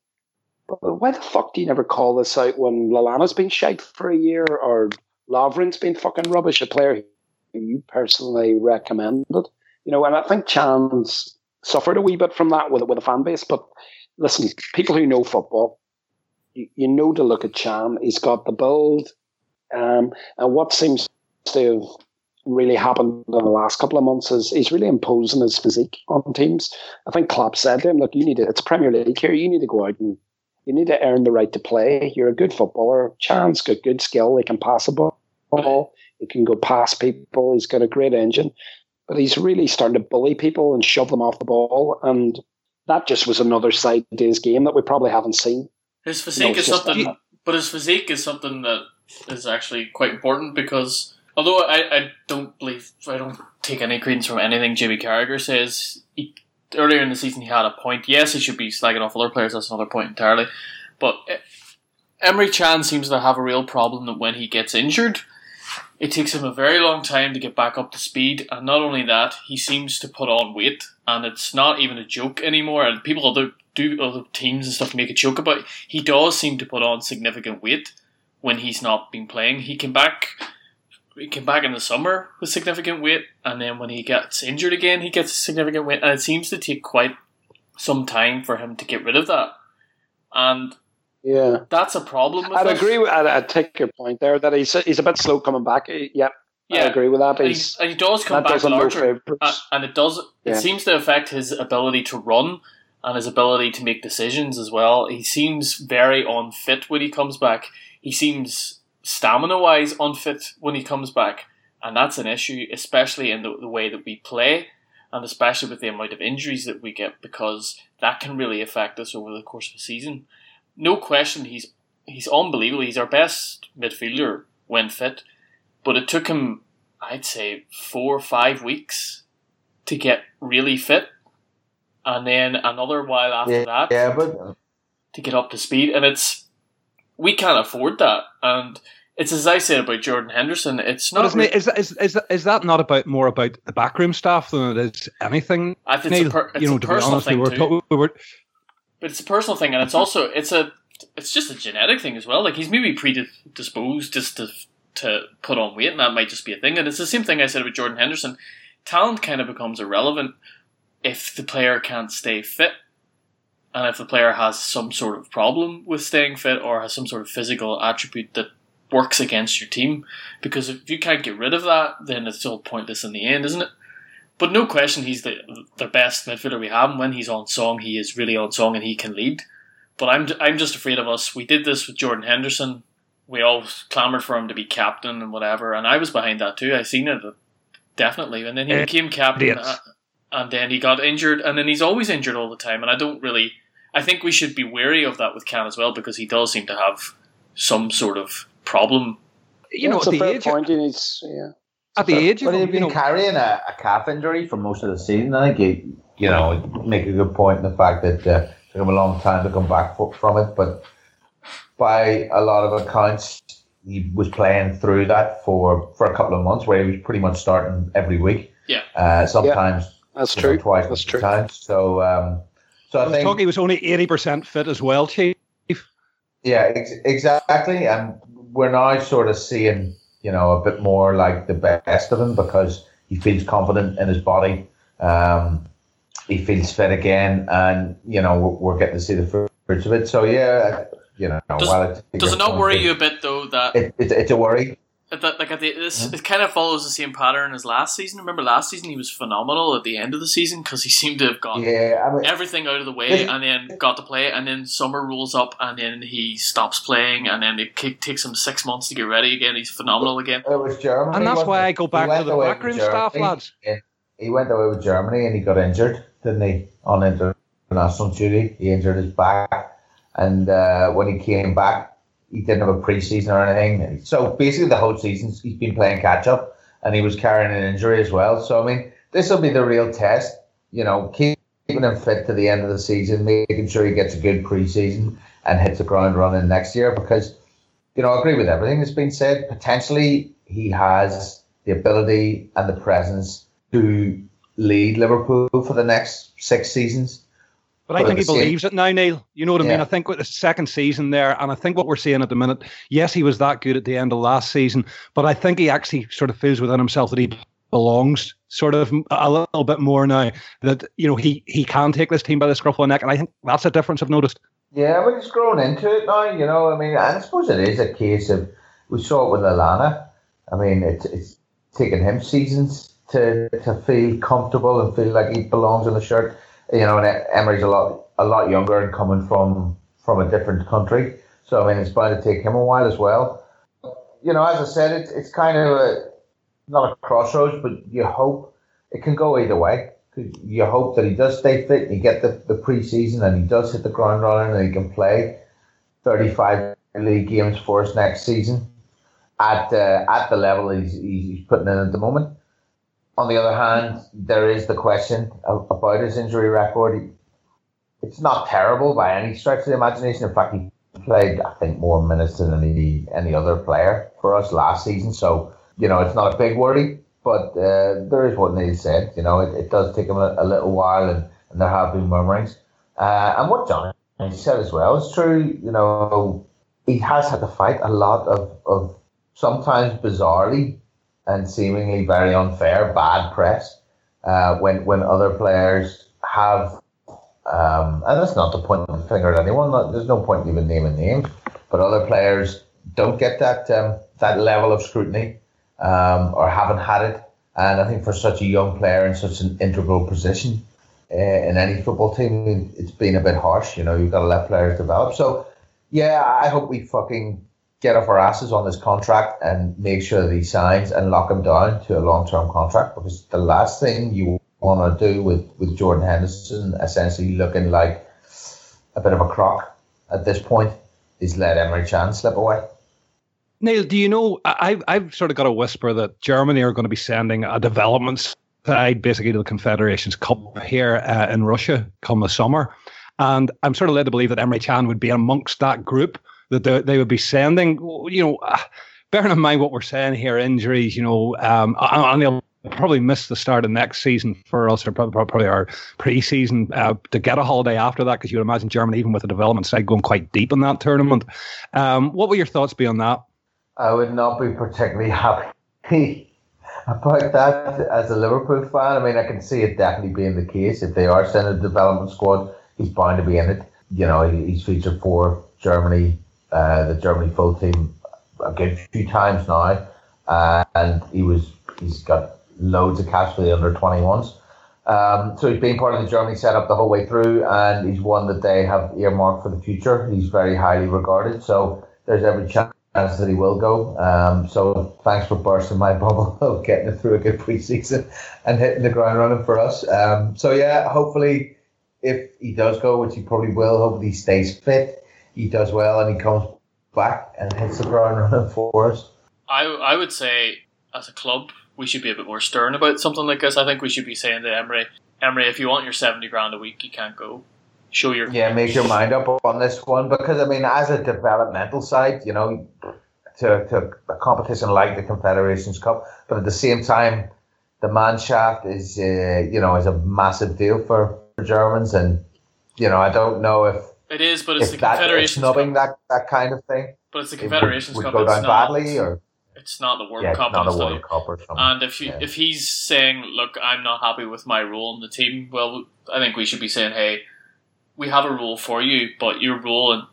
Speaker 4: why the fuck do you never call this out when Lallana's been shite for a year or Lovren's been fucking rubbish, a player you personally recommended? you know, and I think Can's suffered a wee bit from that with with a fan base. But listen, people who know football, you, you know to look at Can. He's got the build, um, and what seems to have really happened in the last couple of months is he's really imposing his physique on teams. I think Klopp said to him, "Look, you need to. It's Premier League here. You need to go out and you need to earn the right to play. You're a good footballer. Can's got good skill. He can pass a ball. He can go past people. He's got a great engine but he's really starting to bully people and shove them off the ball. And that just was another side to his game that we probably haven't seen.
Speaker 2: His physique is something, but his physique is something that is actually quite important because although I, I don't believe, I don't take any credence from anything Jimmy Carragher says, he, earlier in the season he had a point. Yes, he should be slagging off other players, that's another point entirely. But eh, Emre Can seems to have a real problem that when he gets injured, it takes him a very long time to get back up to speed, and not only that, he seems to put on weight, and it's not even a joke anymore. And people other do other teams and stuff make a joke about. It. He does seem to put on significant weight when he's not been playing. He came back, he came back in the summer with significant weight, and then when he gets injured again, he gets significant weight, and it seems to take quite some time for him to get rid of that. And
Speaker 4: yeah,
Speaker 2: that's a problem.
Speaker 4: I'd agree. With, I'd, I'd, take your point there that he's he's a bit slow coming back. Uh, yeah, I agree with that.
Speaker 2: And, he, and he does come back larger, uh, and it does. It yeah. seems to affect his ability to run and his ability to make decisions as well. He seems very unfit when he comes back. He seems stamina wise unfit when he comes back, and that's an issue, especially in the, the way that we play and especially with the amount of injuries that we get because that can really affect us over the course of the season no question, he's he's unbelievable. He's our best midfielder when fit, but it took him, I'd say, four or five weeks to get really fit, and then another while after
Speaker 3: yeah,
Speaker 2: that,
Speaker 3: yeah, but
Speaker 2: to get up to speed. And it's we can't afford that, and. It's as I said about Jordan Henderson. It's not.
Speaker 1: It, is, is, is, is that not about more about the backroom staff than it is anything?
Speaker 2: I think Neil, it's a, per, it's you know, a personal honest, thing we were, too. we were, but it's a personal thing, and it's also it's a it's just a genetic thing as well. Like he's maybe predisposed just to to put on weight, and that might just be a thing. And it's the same thing I said with Jordan Henderson. Talent kind of becomes irrelevant if the player can't stay fit. and if the player has some sort of problem with staying fit or has some sort of physical attribute that works against your team. Because if you can't get rid of that, then it's all pointless in the end, isn't it? But no question, he's the the best midfielder we have. And when he's on song, he is really on song and he can lead. But I'm I'm just afraid of us. We did this with Jordan Henderson. We all clamoured for him to be captain and whatever, and I was behind that too. I seen it definitely, and then he became captain, uh, and then he got injured, and then he's always injured all the time. And I don't really. I think we should be wary of that with Can as well because he does seem to have some sort of problem.
Speaker 1: You know,
Speaker 4: That's
Speaker 1: at
Speaker 4: a
Speaker 1: the
Speaker 4: fair
Speaker 1: age,
Speaker 4: point. He needs, yeah.
Speaker 1: at the age
Speaker 3: But
Speaker 1: of
Speaker 3: he'd
Speaker 1: him, you
Speaker 3: been
Speaker 1: know,
Speaker 3: carrying a, a calf injury for most of the season. I think you, you know, make a good point in the fact that uh, it took him a long time to come back from it. But by a lot of accounts, he was playing through that for, for a couple of months, where he was pretty much starting every week.
Speaker 2: Yeah.
Speaker 3: Uh, sometimes
Speaker 4: That's
Speaker 3: you know,
Speaker 4: true.
Speaker 3: twice
Speaker 4: That's true.
Speaker 3: times. So, um, so I
Speaker 1: I was
Speaker 3: think
Speaker 1: talking he was only eighty percent fit as well, Chief.
Speaker 3: Yeah, ex- exactly. And we're now sort of seeing, you know, a bit more like the best of him because he feels confident in his body. Um, he feels fit again, and you know we're, we're getting to see the fruits of it. So yeah, you know,
Speaker 2: Does-
Speaker 3: while it,
Speaker 2: Does it not worry you a bit though that
Speaker 3: It, it, it's a worry.
Speaker 2: At that, like at the, this, it kind of follows the same pattern as last season. Remember last season he was phenomenal at the end of the season because he seemed to have got
Speaker 3: Yeah, I mean,
Speaker 2: everything out of the way and then got to play, and then summer rolls up and then he stops playing, and then it ki- takes him six months to get ready again. He's phenomenal again.
Speaker 3: it was Germany.
Speaker 1: And that's why
Speaker 3: it?
Speaker 1: I go back to the
Speaker 3: away
Speaker 1: backroom staff, lads.
Speaker 3: Yeah. He went away with Germany and he got injured, didn't he? On international duty, he injured his back, and uh, when he came back, he didn't have a preseason or anything. So basically, the whole season he's been playing catch up, and he was carrying an injury as well. So I mean, this will be the real test. You know, keeping him fit to the end of the season, making sure he gets a good preseason and hits the ground running next year. Because you know, I agree with everything that's been said. Potentially, he has the ability and the presence to lead Liverpool for the next six seasons.
Speaker 1: But I think he
Speaker 3: at the same-
Speaker 1: believes it now, Neil. You know what I mean? I think with the second season there, and I think what we're seeing at the minute, yes, he was that good at the end of last season, but I think he actually sort of feels within himself that he belongs sort of a little bit more now. That you know he he can take this team by the scruff of the neck, and I think that's a difference I've noticed.
Speaker 3: Yeah, but he's grown into it now. You know, I mean, I suppose it is a case of we saw it with Alana. I mean, it's it's taken him seasons to to feel comfortable and feel like he belongs in the shirt. You know, and Emre's a lot a lot younger and coming from from a different country, so I mean, it's bound to take him a while as well. You know, as I said, it's it's kind of a not a crossroads, but you hope it can go either way. You hope that he does stay fit, and you get the, the preseason, and he does hit the ground running, and he can play 35 league games for us next season at uh, at the level he's, he's putting in at the moment. On the other hand, there is the question of, about his injury record. It's not terrible by any stretch of the imagination. In fact, he played, I think, more minutes than any any other player for us last season. So, you know, it's not a big worry. But uh, there is what Neil said. You know, it, it does take him a, a little while, and, and there have been murmurings. Uh, and what Johnny said as well is true. You know, he has had to fight a lot of, of sometimes bizarrely and seemingly very unfair bad press uh, when when other players have. Um, and that's not to point the finger at anyone. There's no point even naming names. But other players don't get that um, that level of scrutiny um, or haven't had it. And I think for such a young player in such an integral position uh, in any football team, it's been a bit harsh. You know, you've got to let players develop. So, yeah, I hope we fucking get off our asses on this contract and make sure that he signs and lock him down to a long term contract because the last thing you want to do with, with Jordan Henderson essentially looking like a bit of a crock at this point is let Emre Can slip away.
Speaker 1: Neil, do you know? I, I've sort of got a whisper that Germany are going to be sending a development side basically to the Confederations Cup here uh, in Russia come the summer, and I'm sort of led to believe that Emre Can would be amongst that group that they, they would be sending. You know, uh, bearing in mind what we're saying here, injuries. You know, um, and they'll probably miss the start of next season for us, or probably, probably our pre-season uh, to get a holiday after that, because you would imagine Germany, even with the development side, going quite deep in that tournament. Um, what would your thoughts be on that?
Speaker 3: I would not be particularly happy about that as a Liverpool fan. I mean, I can see it definitely being the case if they are sending a development squad. he's bound to be in it. You know, he's featured for Germany, uh, the Germany full team, a good few times now, uh, and he was he's got loads of cash for the under 21s. Um, so he's been part of the Germany setup the whole way through, and he's one that they have earmarked for the future. He's very highly regarded, so there's every chance that he will go. Um, so thanks for bursting my bubble of getting it through a good preseason and hitting the ground running for us. Um, so yeah, hopefully, if he does go, which he probably will, hopefully he stays fit, he does well, and he comes back and hits the ground running for us.
Speaker 2: I I would say as a club we should be a bit more stern about something like this. I think we should be saying to Emre, Emre, if you want your seventy grand a week, you can't go. Show your
Speaker 3: yeah, make your mind up on this one because I mean, as a developmental side, you know, to to a competition like the Confederations Cup, but at the same time, the Mannschaft is uh, you know is a massive deal for, for Germans, and you know I don't know if
Speaker 2: it is, but it's
Speaker 3: if
Speaker 2: the
Speaker 3: that,
Speaker 2: Confederations
Speaker 3: snubbing that that kind of thing.
Speaker 2: But it's the Confederations
Speaker 3: would, would
Speaker 2: Cup.
Speaker 3: go
Speaker 2: it's
Speaker 3: down
Speaker 2: not,
Speaker 3: badly, or
Speaker 2: it's not the World
Speaker 3: yeah,
Speaker 2: Cup.
Speaker 3: not
Speaker 2: and
Speaker 3: a. World Cup or something.
Speaker 2: And if you,
Speaker 3: Yeah.
Speaker 2: if he's saying, "Look, I'm not happy with my role in the team," well, I think we should be saying, "Hey, we have a role for you, but your role in,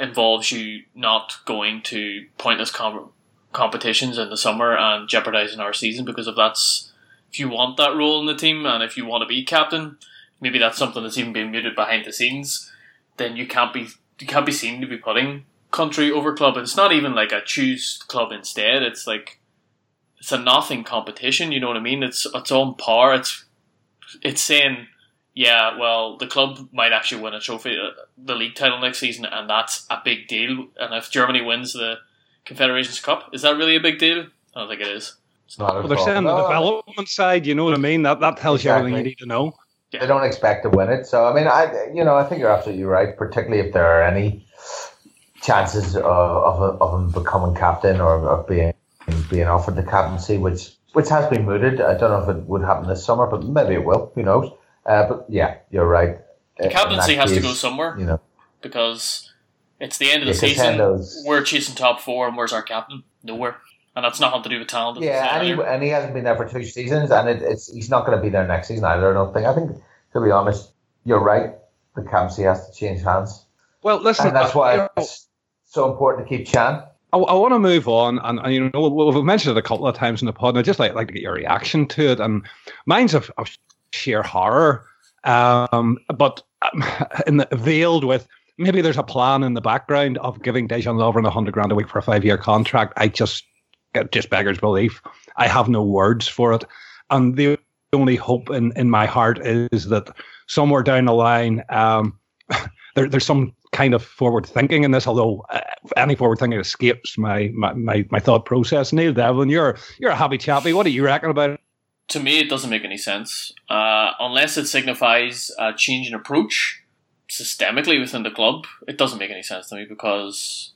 Speaker 2: involves you not going to pointless com- competitions in the summer and jeopardizing our season because if that's if you want that role in the team and if you want to be captain, maybe that's something that's even being muted behind the scenes. Then you can't be you can't be seen to be putting country over club. It's not even like a choose club instead. It's like it's a nothing competition. You know what I mean? It's it's on par. It's it's saying, yeah, well, the club might actually win a trophy, uh, the league title next season, and that's a big deal. And if Germany wins the Confederations Cup, is that really a big deal? I don't think it is.
Speaker 3: It's not
Speaker 1: Well, they're saying the development side, you know what I mean? That that tells you everything you need to know.
Speaker 3: They don't expect to win it. So I mean, I you know I think you're absolutely right. Particularly if there are any chances of of, of him becoming captain or of being being offered the captaincy, which which has been mooted. I don't know if it would happen this summer, but maybe it will. Who knows? Uh, but yeah, you're right.
Speaker 2: The captaincy has to go somewhere
Speaker 3: You know,
Speaker 2: because it's the end of the
Speaker 3: Yeah,
Speaker 2: season. We're chasing top four, and where's our captain? Nowhere. And that's nothing to do with talent.
Speaker 3: yeah, and he, and he hasn't been there for two seasons, and it, it's he's not going to be there next season either. I don't think. I think to be honest, you're right. The captaincy has to change hands,
Speaker 1: Well, listen,
Speaker 3: and that's why it's so important to keep Can.
Speaker 1: I, I want to move on, and, and you know we- we've mentioned it a couple of times in the pod. And I just like like to get your reaction to it, and mine's of, of sheer horror, um, but um, in the, veiled with maybe there's a plan in the background of giving Dejan Lovren a hundred grand a week for a five year contract. I just just beggars belief. I have no words for it, and the only hope in, in my heart is that somewhere down the line, um, there, there's some kind of forward thinking in this. Although uh, any forward thinking escapes my, my, my, my thought process. Neil Devlin, you're you're a happy chappy. What do you reckon about it?
Speaker 2: to me, it doesn't make any sense uh, unless it signifies a change in approach systemically within the club. It doesn't make any sense to me because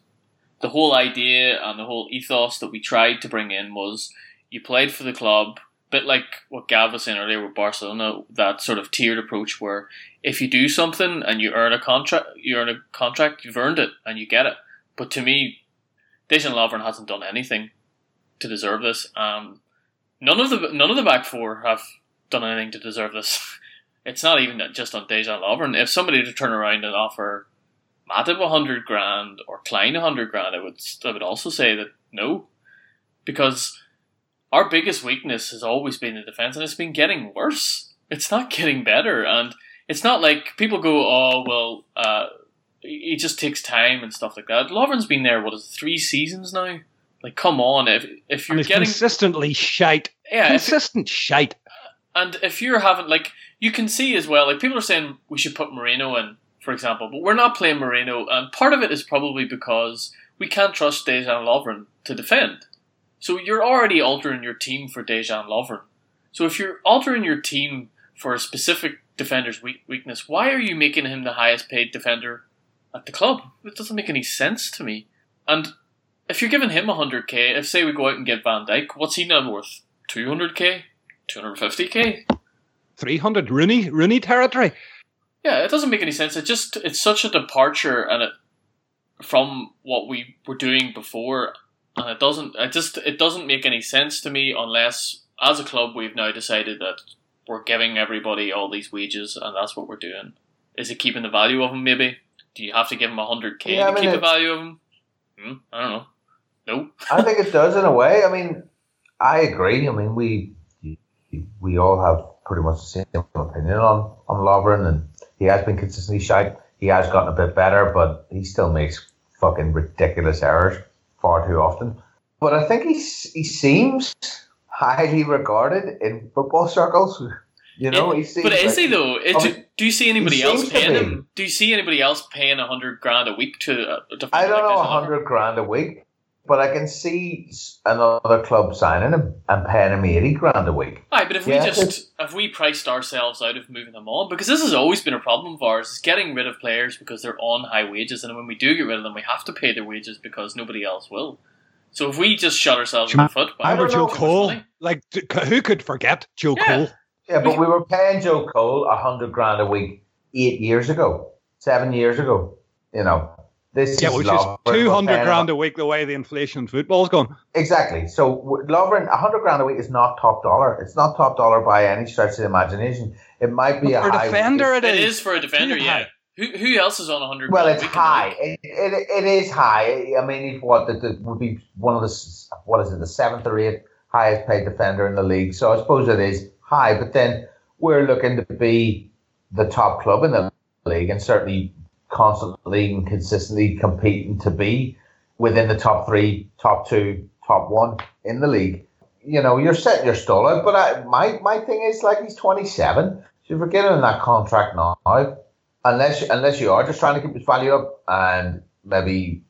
Speaker 2: the whole idea and the whole ethos that we tried to bring in was you played for the club, a bit like what Gav was saying earlier with Barcelona, that sort of tiered approach where if you do something and you earn a contract, you earn a contract, you've earned it and you get it. But to me, Dejan Lovren hasn't done anything to deserve this. Um, none of the none of the back four have done anything to deserve this. It's not even just on Dejan Lovren. If somebody to turn around and offer Matip a hundred grand or Klein a hundred grand, I would I would also say that no, because our biggest weakness has always been the defense, and it's been getting worse. It's not getting better, and it's not like people go, "Oh well, uh, it just takes time and stuff like that." Lovren's been there what is it, three seasons now. Like, come on! If if you're getting
Speaker 1: consistently shite.
Speaker 2: yeah, if,
Speaker 1: Consistent shite.
Speaker 2: and if you're having like you can see as well, like people are saying we should put Moreno in, for example, but we're not playing Moreno, and part of it is probably because we can't trust Dejan Lovren to defend. So you're already altering your team for Dejan Lovren. So if you're altering your team for a specific defender's weakness, why are you making him the highest paid defender at the club? It doesn't make any sense to me. And if you're giving him 100k, if say we go out and get Van Dijk, what's he now worth? 200k? 250k?
Speaker 1: 300 Rooney, Rooney territory.
Speaker 2: Yeah, it doesn't make any sense. It just it's such a departure and it from what we were doing before and it doesn't it just it doesn't make any sense to me unless as a club we've now decided that we're giving everybody all these wages and that's what we're doing. Is it keeping the value of them? Maybe. Do you have to give him hundred k
Speaker 3: Yeah, I
Speaker 2: to
Speaker 3: mean,
Speaker 2: keep the value of them? Hmm, I don't know. No.
Speaker 3: I think it does in a way. I mean, I agree. I mean, we we all have pretty much the same opinion on on Lovren, and he has been consistently shite. He has gotten a bit better, but he still makes fucking ridiculous errors far too often. But I think he's he seems highly regarded in football circles. You know,
Speaker 2: Yeah,
Speaker 3: he seems
Speaker 2: But is
Speaker 3: like
Speaker 2: he though? Is,
Speaker 3: I
Speaker 2: do, do you see anybody else paying him? Do you see anybody else paying a hundred grand a week to uh, a a
Speaker 3: I don't
Speaker 2: like
Speaker 3: know, a hundred grand a week, but I can see another club signing him and paying him eighty grand a week.
Speaker 2: Aye, but if
Speaker 3: Yeah,
Speaker 2: we just if we priced ourselves out of moving them on, because this has always been a problem of ours, is getting rid of players because they're on high wages, and when we do get rid of them, we have to pay their wages because nobody else will. So if we just shut ourselves in the foot, by
Speaker 3: I
Speaker 1: Remember
Speaker 3: don't
Speaker 1: Joe
Speaker 3: know.
Speaker 2: too much
Speaker 1: Cole? Like, who could forget Joe
Speaker 2: Yeah.
Speaker 1: Cole?
Speaker 3: Yeah, but we were paying Joe Cole a hundred grand a week eight years ago, seven years ago. You know, this
Speaker 1: Yeah,
Speaker 3: is
Speaker 1: which is
Speaker 3: Lovren. We're
Speaker 1: 200 grand a week the way the inflation in football's gone.
Speaker 3: Exactly. So w- Lovren, a hundred grand a week is not top dollar. It's not top dollar by any stretch of the imagination. It might be a
Speaker 1: For a
Speaker 3: high
Speaker 1: defender,
Speaker 3: wage.
Speaker 1: it
Speaker 2: It
Speaker 1: is.
Speaker 2: is for a defender,
Speaker 1: Too
Speaker 2: yeah.
Speaker 1: high.
Speaker 2: Who who else is on a hundred?
Speaker 3: Well,
Speaker 2: grand a
Speaker 3: it's
Speaker 2: week in the
Speaker 3: high. It, it, it is high. I mean, he's what the, the, would be one of the what is it, the seventh or eighth highest paid defender in the league. So I suppose it is high. But then we're looking to be the top club in the league, and certainly constantly and consistently competing to be within the top three, top two, top one in the league. You know, you're setting your stall out. But I, my my thing is like he's 27. So if we're getting in that contract now, unless unless you are just trying to keep his value up, and maybe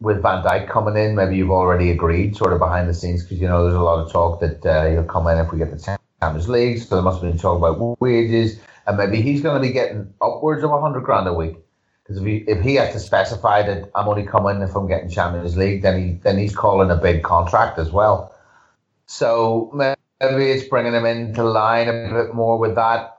Speaker 3: with Van Dijk coming in, maybe you've already agreed sort of behind the scenes because you know there's a lot of talk that uh, he'll come in if we get the Champions League. So there must have been talk about wages, and maybe he's going to be getting upwards of a hundred grand a week. Because if he if he has to specify that I'm only coming if I'm getting Champions League, then he then he's calling a big contract as well. So maybe it's bringing him into line a bit more with that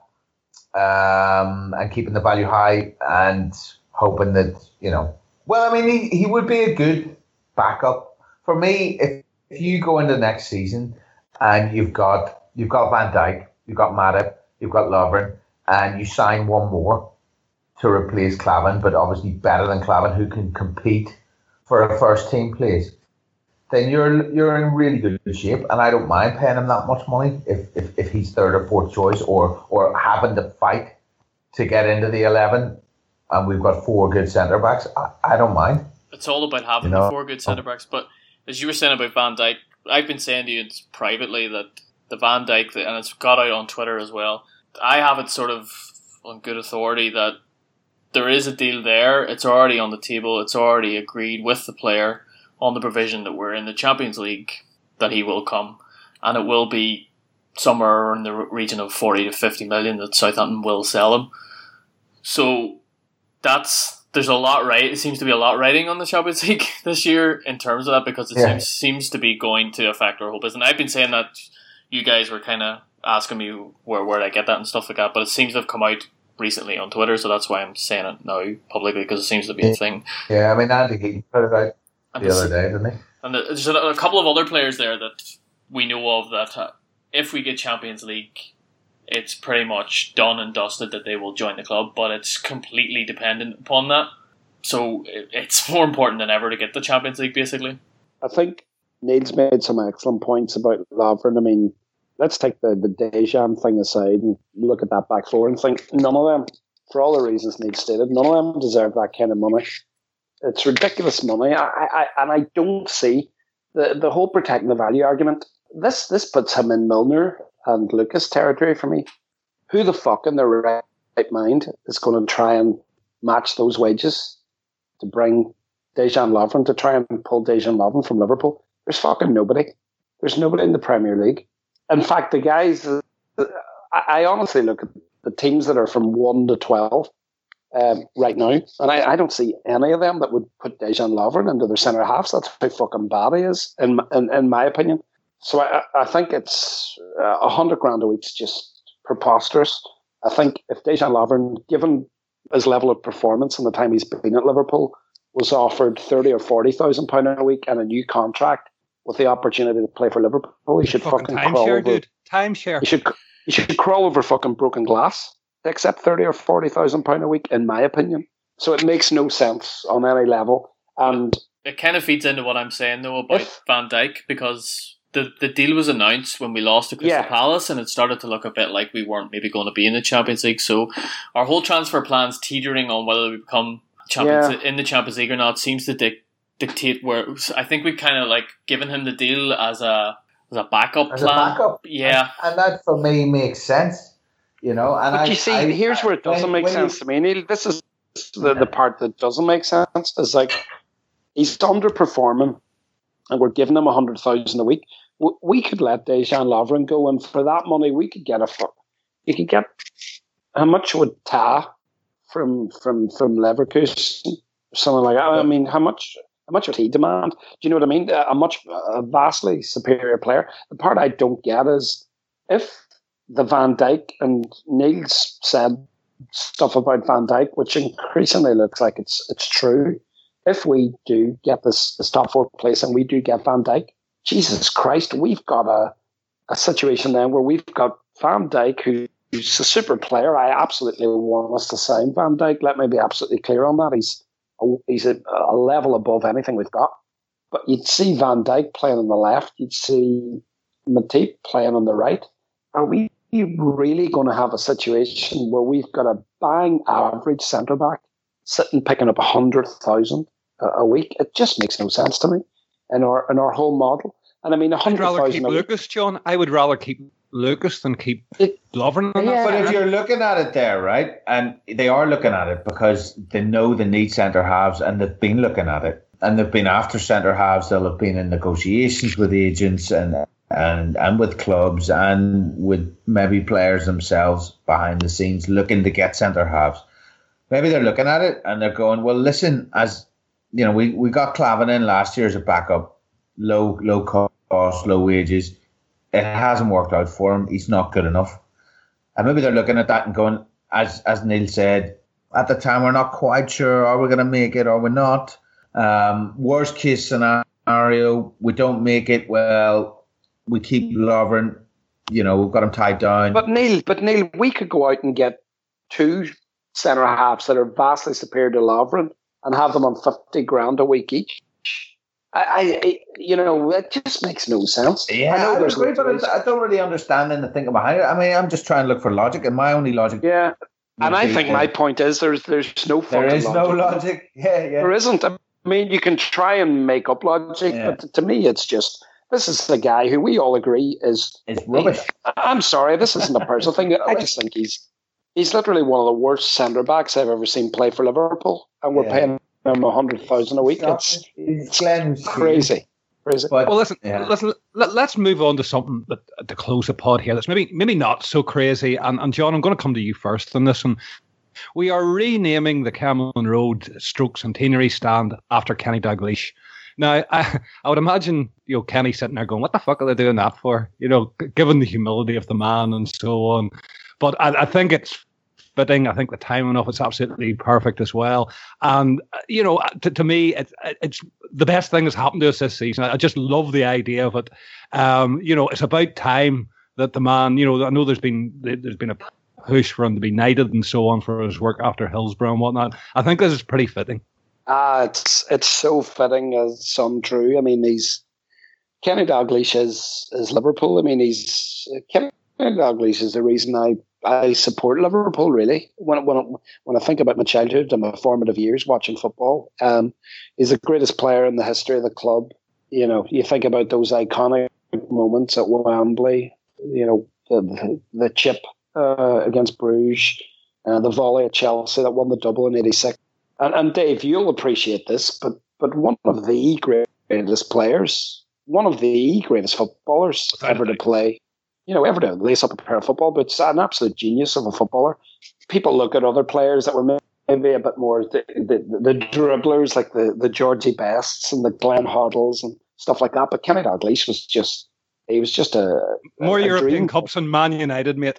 Speaker 3: um, and keeping the value high and hoping that you know. Well, I mean, he, he would be a good backup for me if, if you go into next season and you've got you've got Van Dijk, you've got Matip, you've got Lovren, and you sign one more to replace Klavan, but obviously better than Klavan, who can compete for a first team place. Then you're you're in really good shape, and I don't mind paying him that much money if, if, if he's third or fourth choice, or or having to fight to get into the eleven, and we've got four good centre backs. I, I don't mind.
Speaker 2: It's all about having
Speaker 3: You know?
Speaker 2: four good centre backs. But as you were saying about Van Dijk, I've been saying to you privately that the Van Dijk and it's got out on Twitter as well. I have it sort of on good authority that there is a deal there. It's already on the table. It's already agreed with the player on the provision that we're in the Champions League that he will come, and it will be somewhere in the region of forty to fifty million that Southampton will sell him. So that's there's a lot right. It seems to be a lot writing on the Champions League this year in terms of that because it
Speaker 3: Yeah.
Speaker 2: seems seems to be going to affect our whole business. And I've been saying that you guys were kind of asking me where where I get that and stuff like that, but it seems to have come out recently on Twitter, so that's why I'm saying it now publicly because it seems to be a thing.
Speaker 3: Yeah, I mean Andy Heaton put it out
Speaker 2: And
Speaker 3: the other day, didn't he?
Speaker 2: and there's a, a couple of other players there that we know of that uh, if we get Champions League, it's pretty much done and dusted that they will join the club, but it's completely dependent upon that. So it, it's more important than ever to get the Champions League, basically.
Speaker 4: I think Neil's made some excellent points about Lovren. I mean, let's take the, the Dejan thing aside and look at that back four and think none of them, for all the reasons Neil stated, none of them deserve that kind of money. It's ridiculous money. I, I, and I don't see the, the whole protecting the value argument. This this puts him in Milner and Lucas territory for me. Who the fuck in their right, right mind is going to try and match those wages to bring Dejan Lovren to try and pull Dejan Lovren from Liverpool? There's fucking nobody. There's nobody in the Premier League. In fact, the guys, I, honestly look at the teams that are from 1 to 12 um, right now, and I, I don't see any of them that would put Dejan Lovren into their centre halves. That's how fucking bad he is, in, in, in my opinion. So I, I think it's uh, a hundred grand a week's just preposterous. I think if Dejan Lovren, given his level of performance and the time he's been at Liverpool, was offered thirty or forty thousand pound a week and a new contract with the opportunity to play for Liverpool, oh, he should
Speaker 1: Fucking
Speaker 4: fucking, crawl
Speaker 1: timeshare,
Speaker 4: over.
Speaker 1: dude. Timeshare.
Speaker 4: He should he should crawl over fucking broken glass to accept thirty or forty thousand pound a week, in my opinion. So it makes no sense on any level. And
Speaker 2: it kind of feeds into what I'm saying though about
Speaker 4: If-
Speaker 2: Van Dijk because the the deal was announced when we lost to Crystal
Speaker 4: Yeah.
Speaker 2: Palace and it started to look a bit like we weren't maybe going to be in the Champions League. So our whole transfer plans teetering on whether we become champions
Speaker 4: Yeah.
Speaker 2: in the Champions League or not seems to dic- dictate where I think we've kind of like given him the deal as a as a backup
Speaker 3: As a
Speaker 2: plan.
Speaker 3: backup.
Speaker 2: Yeah.
Speaker 3: And that for me makes sense, you know. And
Speaker 4: but
Speaker 3: I,
Speaker 4: you see,
Speaker 3: I-
Speaker 4: here's where it doesn't make
Speaker 3: when you-
Speaker 4: sense to me, Neil. This is the, the part that doesn't make sense. Is like he's underperforming, and we're giving him a hundred thousand a week. W- We could let Dejan Lovren go, and for that money, we could get a. fu- You could get how much would Tah from from from Leverkusen, something like that. I mean, how much? How much would he demand? Do you know what I mean? A much, a vastly superior player. The part I don't get is if the Van Dijk and Neil's said stuff about Van Dijk, which increasingly looks like it's it's true. If we do get this, this top four place and we do get Van Dijk, Jesus Christ, we've got a a situation then where we've got Van Dijk who, who's a super player. I absolutely want us to sign Van Dijk. Let me be absolutely clear on that. He's he's a, a level above anything we've got. But you'd see Van Dijk playing on the left. You'd see Matip playing on the right. Are we really going to have a situation where we've got a bang average centre back sitting picking up a hundred thousand a a week? It just makes no sense to me in our in our whole model. And I mean, a
Speaker 1: I'd rather keep
Speaker 4: a week.
Speaker 1: Lucas, John. I would rather keep Lucas than keep
Speaker 4: It-
Speaker 1: Lovren.
Speaker 4: Yeah.
Speaker 3: But if you're looking at it there, right, and they are looking at it because they know they need centre halves and they've been looking at it and they've been after centre halves. They'll have been in negotiations with agents and and and with clubs and with maybe players themselves behind the scenes looking to get centre halves. Maybe they're looking at it and they're going, well, listen, as you know, we, we got Klavan in last year as a backup, low low cost, low wages. It hasn't worked out for him. He's not good enough. And maybe they're looking at that and going, as as Neil said, at the time we're not quite sure are we going to make it or we're not. Um, worst case scenario, we don't make it. Well, we keep Lovren. You know, we've got him tied down.
Speaker 4: But Neil, but Neil, we could go out and get two centre halves that are vastly superior to Lovren and have them on fifty grand a week each. I, I you know, it just makes no sense.
Speaker 3: yeah,
Speaker 4: I know
Speaker 3: I,
Speaker 4: there's
Speaker 3: agree, but I don't really understand thinking behind it. I mean, I'm just trying to look for logic, and my only logic.
Speaker 4: yeah, and I think my point is there's there's no
Speaker 3: there is no
Speaker 4: logic.
Speaker 3: logic. Yeah, yeah.
Speaker 4: There isn't. I mean, you can try and make up logic,
Speaker 3: Yeah.
Speaker 4: but to me, it's just this is the guy who we all agree is.
Speaker 3: It's rubbish.
Speaker 4: I'm sorry, this isn't a personal thing. I just think he's he's literally one of the worst centre backs I've ever seen play for Liverpool, and we're
Speaker 3: Yeah.
Speaker 4: paying him a hundred thousand a week. It's
Speaker 3: It's Glenn
Speaker 4: crazy, crazy.
Speaker 3: But
Speaker 1: Well, listen,
Speaker 3: Yeah.
Speaker 1: listen. Let, us move on to something that to close the pod here. That's maybe maybe not so crazy. And, and John, I'm going to come to you first on this one. We are renaming the Kemlyn Road Stroke Centenary Stand after Kenny Dalglish. Now, I, I would imagine you know Kenny sitting there going, "What the fuck are they doing that for?" You know, g- given the humility of the man and so on. But I, I think it's fitting. I think the timing of it's absolutely perfect as well. And uh, you know, to, to me, it's it's the best thing that's happened to us this season. I just love the idea of it. Um, you know, it's about time that the man. You know, I know there's been there's been a push for him to be knighted and so on for his work after Hillsborough and whatnot. I think this is pretty fitting.
Speaker 4: Ah, it's it's so fitting as some true. I mean, he's Kenny Dalglish is is Liverpool. I mean, he's Kenny Dalglish is the reason I I support Liverpool. Really, when when I, when I think about my childhood and my formative years watching football, um, he's the greatest player in the history of the club. You know, you think about those iconic moments at Wembley. You know, the the, the chip uh, against Bruges, uh, the volley at Chelsea that won the double in '86. And, and Dave, you'll appreciate this, but but one of the greatest players, one of the greatest footballers ever to play, you know, ever to lace up a pair of football boots, an absolute genius of a footballer. People look at other players that were maybe a bit more the, the, the dribblers, like the, the Georgie Bests and the Glenn Hoddles and stuff like that. But Kenny Dalglish was just, he was just a
Speaker 1: More
Speaker 4: a
Speaker 1: European
Speaker 4: dream.
Speaker 1: Cups than Man United, mate.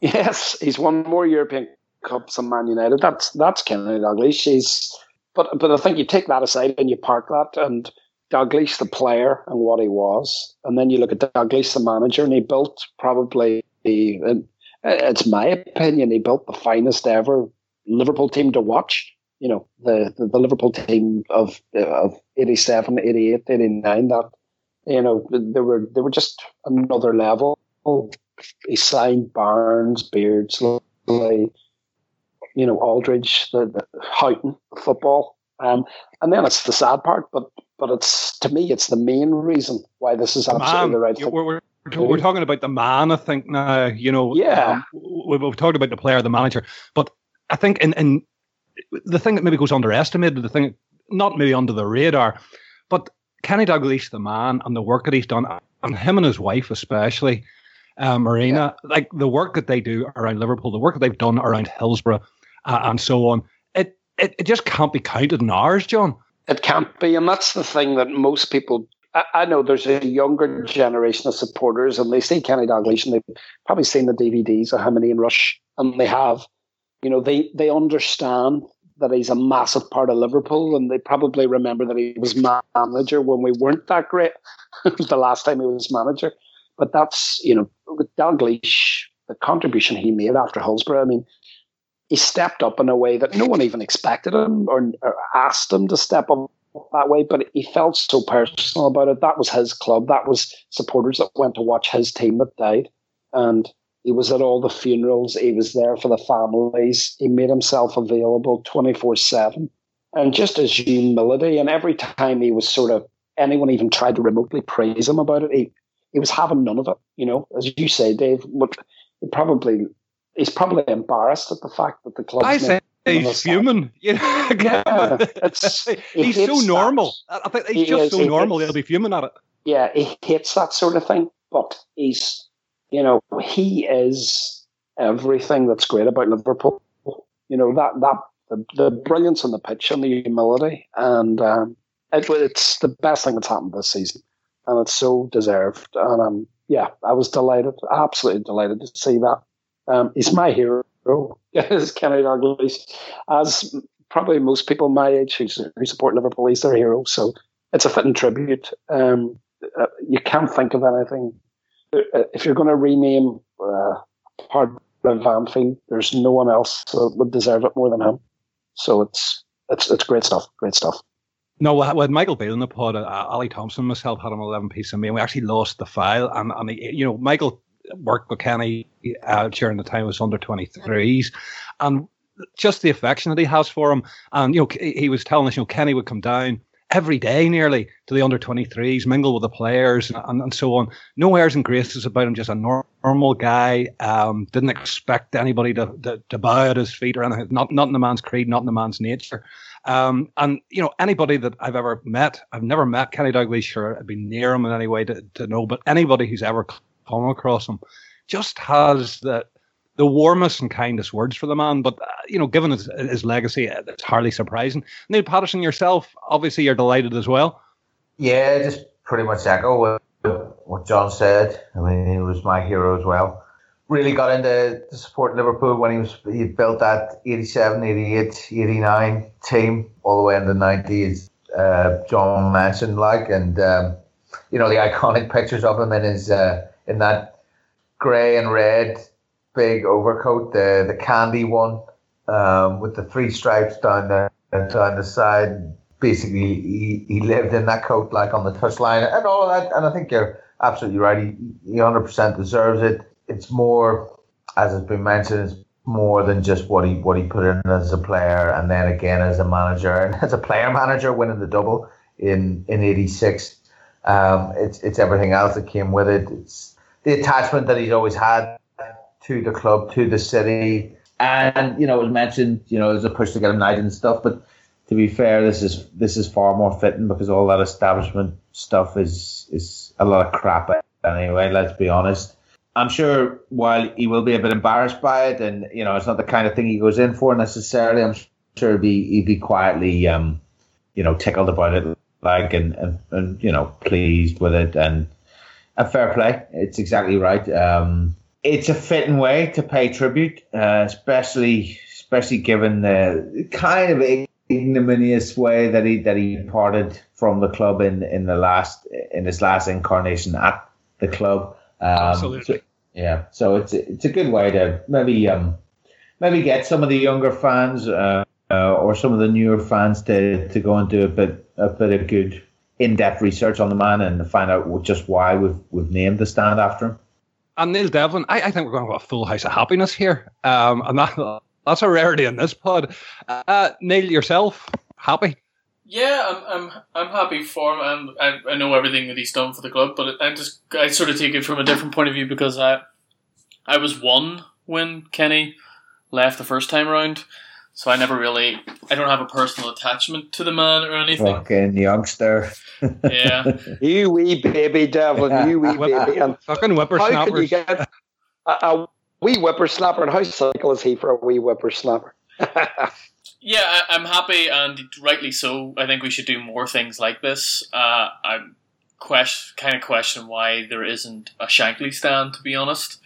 Speaker 4: Yes, he's won more European Cups than Man United. That's that's Kenny Dalglish. He's but but I think you take that aside and you park that and Dalglish the player and what he was, and then you look at Dalglish, the manager, and he built probably it's my opinion, he built the finest ever Liverpool team to watch. You know, the, the, the Liverpool team of of 87, 88, 89, that, you know, they were, they were just another level. He signed Barnes, Beardsley, you know, Aldridge, the, the Houghton, football. Um, and then it's the sad part, but but it's to me, it's the main reason why this is absolutely
Speaker 1: Man,
Speaker 4: the right thing.
Speaker 1: We're, we're, we're talking about the man, I think now. You know,
Speaker 4: Yeah.
Speaker 1: um, we- we've talked about the player, the manager, but I think in, in the thing that maybe goes underestimated, the thing not maybe under the radar, but Kenny Dalglish, the man, and the work that he's done, and him and his wife especially, uh, Marina, like the work that they do around Liverpool, the work that they've done around Hillsborough, uh, and so on. It, it it just can't be counted in hours, John.
Speaker 4: It can't be, and that's the thing that most people. I, I know there's a younger generation of supporters, and they see Kenny Dalglish, and they've probably seen the DVDs of How and Rush, and they have, you know, they they understand that he's a massive part of Liverpool, and they probably remember that he was manager when we weren't that great. the last time he was manager, but that's you know, with Dalglish, the contribution he made after Hillsborough. I mean, he stepped up in a way that no one even expected him or, or asked him to step up that way, but he felt so personal about it. That was his club. That was supporters that went to watch his team that died. And he was at all the funerals. He was there for the families. He made himself available 24 7. And just his humility, and every time he was sort of, anyone even tried to remotely praise him about it, he, he was having none of it. You know, as you say, Dave, what he probably, he's probably embarrassed at the fact that the club.
Speaker 1: I say he's human. You know,
Speaker 4: Yeah, it's- he
Speaker 1: he's so normal.
Speaker 4: that.
Speaker 1: I think
Speaker 4: He
Speaker 1: he's just
Speaker 4: is,
Speaker 1: so
Speaker 4: he
Speaker 1: normal.
Speaker 4: hates-
Speaker 1: He'll be fuming at it.
Speaker 4: yeah, he hates that sort of thing, but he's, you know, he is everything that's great about Liverpool. You know that that the, the brilliance on the pitch and the humility, and um, it, it's the best thing that's happened this season, and it's so deserved. And um, yeah, I was delighted, absolutely delighted to see that. Um, he's my hero. Is Kenny as probably most people my age who, who support Liverpool, he's their hero. So it's a fitting tribute. Um, uh, you can't think of anything. Uh, if you're going to rename uh, part of Anfield, there's no one else that would deserve it more than him. So it's it's it's great stuff. Great stuff.
Speaker 1: No, with Michael Beale in the pod, uh, Ali Thompson myself had him 11 piece of me, and we actually lost the file. And, and he, you know, Michael worked with Kenny uh, during the time he was under 23s. And just the affection that he has for him. And, you know, he was telling us, you know, Kenny would come down every day nearly to the under 23s, mingle with the players and, and, and so on. No airs and graces about him, just a nor- normal guy. Um, didn't expect anybody to, to, to bow at his feet or anything. Not, not in the man's creed, not in the man's nature. Um, and you know, anybody that I've ever met, I've never met Kenny Dalglish or I've been near him in any way to, to know, but anybody who's ever come across him just has the the warmest and kindest words for the man. But uh, you know, given his, his legacy, uh, it's hardly surprising. Neil Patterson, yourself, obviously, you're delighted as well.
Speaker 3: Yeah, just pretty much echo what, John said. I mean, he was my hero as well. Really got into to support Liverpool when he was he built that 87, 88, 89 team all the way in the 90s. Uh, John mentioned like, and um, you know the iconic pictures of him in his uh, in that grey and red big overcoat, the the candy one um, with the three stripes down the down the side. Basically, he, he lived in that coat like on the touchline and all that. And I think you're absolutely right. He, he 100% deserves it. It's more, as has been mentioned, it's more than just what he what he put in as a player and then again as a manager and as a player manager winning the double in in '86. Um, it's it's everything else that came with it. It's the attachment that he's always had to the club, to the city, and you know, it was mentioned, you know, there's a push to get him knighted and stuff. But to be fair, this is this is far more fitting because all that establishment stuff is is a lot of crap anyway. Let's be honest. I'm sure while he will be a bit embarrassed by it, and you know, it's not the kind of thing he goes in for necessarily. I'm sure he'd be he'd be quietly, um, you know, tickled about it, like and, and and you know, pleased with it, and and fair play. It's exactly right. Um, it's a fitting way to pay tribute, uh, especially especially given the kind of ignominious way that he that he parted from the club in, in the last in his last incarnation at the club. Um,
Speaker 1: Absolutely.
Speaker 3: so, Yeah, so it's it's a good way to maybe um maybe get some of the younger fans uh, uh, or some of the newer fans to, to go and do a bit a bit of good in depth research on the man and find out just why we've we've named the stand after him.
Speaker 1: And Neil Devlin, I, I think we're going to have a full house of happiness here, um, and that that's a rarity in this pod. Uh, Neil, yourself, happy?
Speaker 2: Yeah, I'm I'm I'm happy for him, and I, I know everything that he's done for the club. But I just I sort of take it from a different point of view because I I was one when Kenny left the first time around, so I never really I don't have a personal attachment to the man or anything.
Speaker 3: Fucking youngster.
Speaker 2: Yeah,
Speaker 4: You wee baby devil, you wee baby. And
Speaker 1: Fucking
Speaker 4: how can you get a, a wee whippersnapper? And how cynical is he for a wee whippersnapper?
Speaker 2: yeah, I, I'm happy, and rightly so. I think we should do more things like this. Uh, I'm question kind of question why there isn't a Shankly stand, to be honest,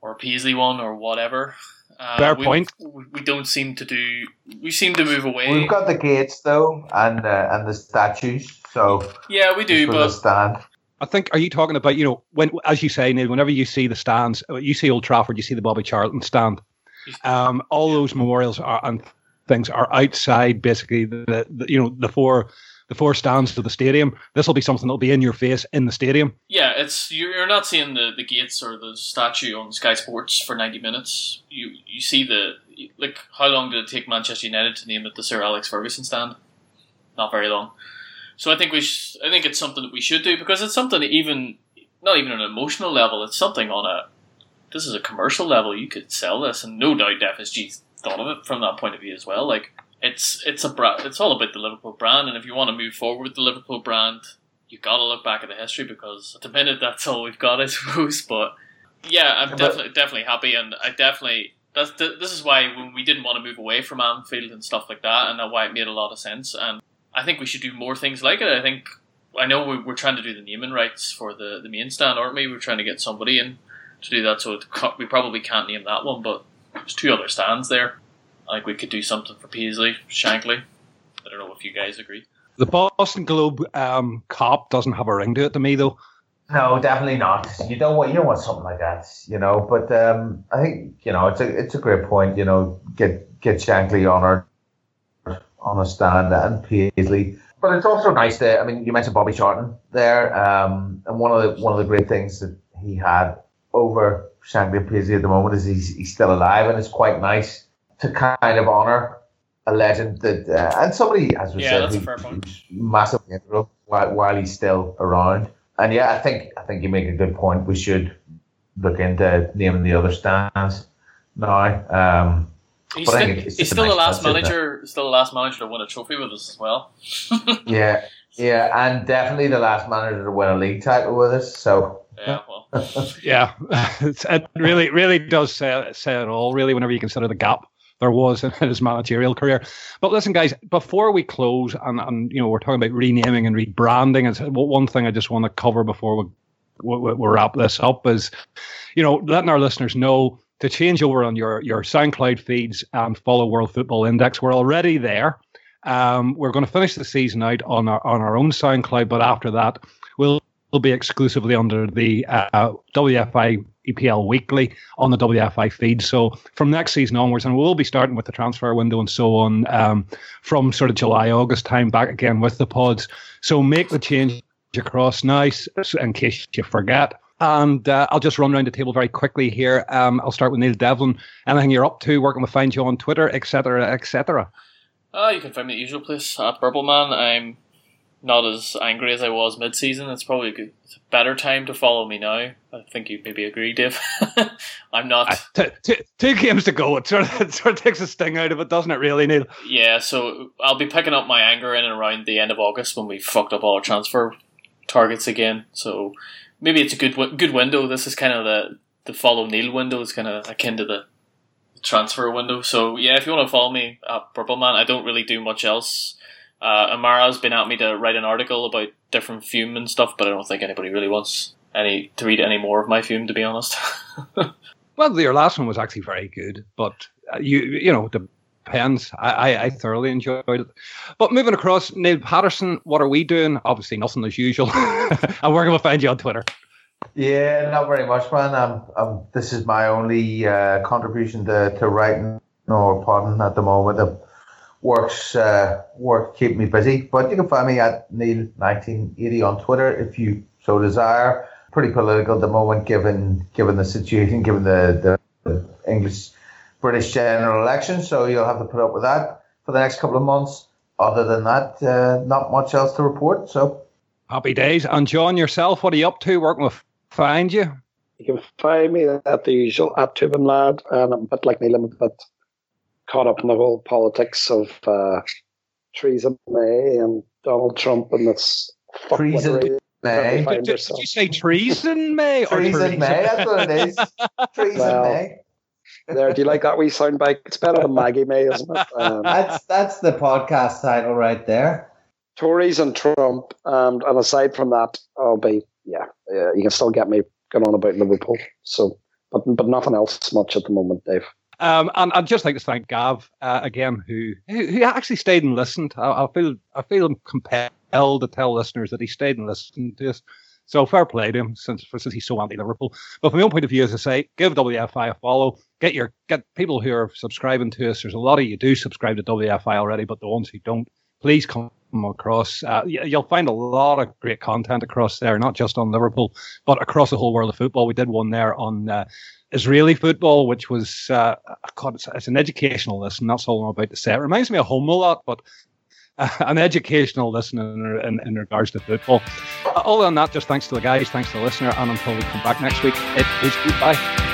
Speaker 2: or a Paisley one, or whatever. Uh,
Speaker 1: Fair
Speaker 2: we,
Speaker 1: point.
Speaker 2: We, we don't seem to do. We seem to move away.
Speaker 3: We've got the gates though, and uh, and the statues. So
Speaker 2: yeah, we do,
Speaker 3: for
Speaker 2: but
Speaker 3: stand.
Speaker 1: I think. Are you talking about you know when, as you say, Neil? Whenever you see the stands, uh, you see Old Trafford, you see the Bobby Charlton stand. Um, all those memorials are and things are outside, basically. The, the you know the four the four stands to the stadium. This will be something that'll be in your face in the stadium.
Speaker 2: yeah, it's you're not seeing the, the gates or the statue on Sky Sports for ninety minutes. You you see the like how long did it take Manchester United to name it the Sir Alex Ferguson stand? Not very long. So I think we sh- I think it's something that we should do because it's something even not even an emotional level. It's something on a this is a commercial level. You could sell this, and no doubt FSG's thought of it from that point of view as well. Like it's it's a bra- it's all about the Liverpool brand, and if you want to move forward with the Liverpool brand, you got to look back at the history because at the minute that's all we've got, I suppose. But yeah, I'm
Speaker 3: But-
Speaker 2: definitely definitely happy, and I definitely that's th- this is why when we didn't want to move away from Anfield and stuff like that, and that why it made a lot of sense. And I think we should do more things like it. I think I know we- we're trying to do the naming rights for the the main stand, aren't we? We're trying to get somebody in to do that, so it we probably can't name that one, but there's two other stands there. I think we could do something for Paisley, Shankly. I don't know if you guys agree.
Speaker 1: The Boston Globe um, cop doesn't have a ring to it to me, though.
Speaker 3: No, definitely not. You don't want you don't want something like that, you know. But um, I think you know it's a it's a great point. You know, get get Shankly honoured on a stand and Paisley. But it's also nice that I mean you mentioned Bobby Charlton there, um, and one of the one of the great things that he had over Shankly and Paisley at the moment is he's he's still alive, and it's quite nice to kind of honour a legend that uh, and somebody as we
Speaker 2: Yeah,
Speaker 3: said
Speaker 2: that's a
Speaker 3: who-
Speaker 2: fair point.
Speaker 3: massively integral while, while he's still around. And yeah, I think I think you make a good point. We should look into naming the other stands now. Um,
Speaker 2: He's,
Speaker 3: But I
Speaker 2: still,
Speaker 3: think it's
Speaker 2: he's
Speaker 3: just a
Speaker 2: still the last
Speaker 3: touch,
Speaker 2: manager, still the last manager to win a trophy with us as well.
Speaker 3: yeah, yeah, and definitely the last manager to win a league title with us. So
Speaker 2: Yeah, well,
Speaker 1: Yeah, it really, really does say, say it all. Really, whenever you consider the gap there was in his managerial career. But listen, guys, before we close, and, and you know, we're talking about renaming and rebranding. And one thing I just want to cover before we, we, we wrap this up is, you know, letting our listeners know to change over on your your SoundCloud feeds and follow World Football Index. We're already there. Um, we're going to finish the season out on our on our own SoundCloud, but after that, we'll will be exclusively under the uh, WFI EPL Weekly on the WFI feed. So from next season onwards, and we'll be starting with the transfer window and so on um, from sort of July, August time back again with the pods. So make the change across nice in case you forget. And uh, I'll just run around the table very quickly here. Um, I'll start with Neil Devlin. Anything you're up to, can we find you on Twitter, etc., etc.
Speaker 2: uh, you can find me at the usual place at Burbleman. I'm not as angry as I was mid-season. It's probably a, good, it's a better time to follow me now. I think you maybe agree, Dave. I'm not.
Speaker 1: Ah, t- t- two games to go. It sort, of, it sort of takes a sting out of it, doesn't it, really, Neil?
Speaker 2: Yeah, so I'll be picking up my anger in and around the end of August when we fucked up all our transfer targets again. So maybe it's a good wi- good window. This is kind of the the follow Neil window. is kind of akin to the transfer window. So yeah, if you want to follow me at Purple Man, I don't really do much else. Uh, Amara's been at me to write an article about different fume and stuff, but I don't think anybody really wants any to read any more of my fume, to be honest.
Speaker 1: Well, your last one was actually very good, but uh, you you know depends. I, I, I thoroughly enjoyed it. But moving across, Neil Patterson, what are we doing? Obviously, nothing as usual. and where can we find you on Twitter?
Speaker 3: Yeah, not very much, man. I'm, I'm, this is my only uh, contribution to, to writing or podding at the moment. It works uh, work keep me busy, but you can find me at Neil1980 on Twitter if you so desire. Pretty political at the moment, given given the situation, given the, the English British general election. So you'll have to put up with that for the next couple of months. Other than that, uh, not much else to report. So
Speaker 1: happy days. And John, yourself, what are you up to? Working with Find you?
Speaker 4: You can find me at the usual at Tubin Lad, and I'm a bit like Neil, I'm a bit caught up in the whole politics of uh, Theresa May and Donald Trump and this
Speaker 3: treason. May.
Speaker 1: Did, did, did, you say treason May?
Speaker 3: Or treason May, that's what it is. treason well, May.
Speaker 4: there, do you like that wee soundbite? It's better than Maggie May, isn't it?
Speaker 3: Um, that's that's the podcast title right there.
Speaker 4: Tories and Trump, um, and aside from that, I'll be yeah, uh, you can still get me going on about Liverpool. So, but but nothing else much at the moment, Dave.
Speaker 1: Um, and I'd just like to thank Gav uh, again, who, who actually stayed and listened. I, I, feel I feel compelled to tell listeners that he stayed and listened to us. So fair play to him since since he's so anti Liverpool. But from my own point of view, as I say, give WFI a follow. Get your get people who are subscribing to us. There's a lot of you do subscribe to WFI already, but the ones who don't, please come across. Uh, you'll find a lot of great content across there, not just on Liverpool, but across the whole world of football. We did one there on uh, Israeli football, which was uh, God, it's, it's, an educational listen. That's all I'm about to say. It reminds me of home a lot, but uh, an educational listen in, in, in, regards to football. Other than that, just thanks to the guys, thanks to the listener, and until we come back next week, it is goodbye.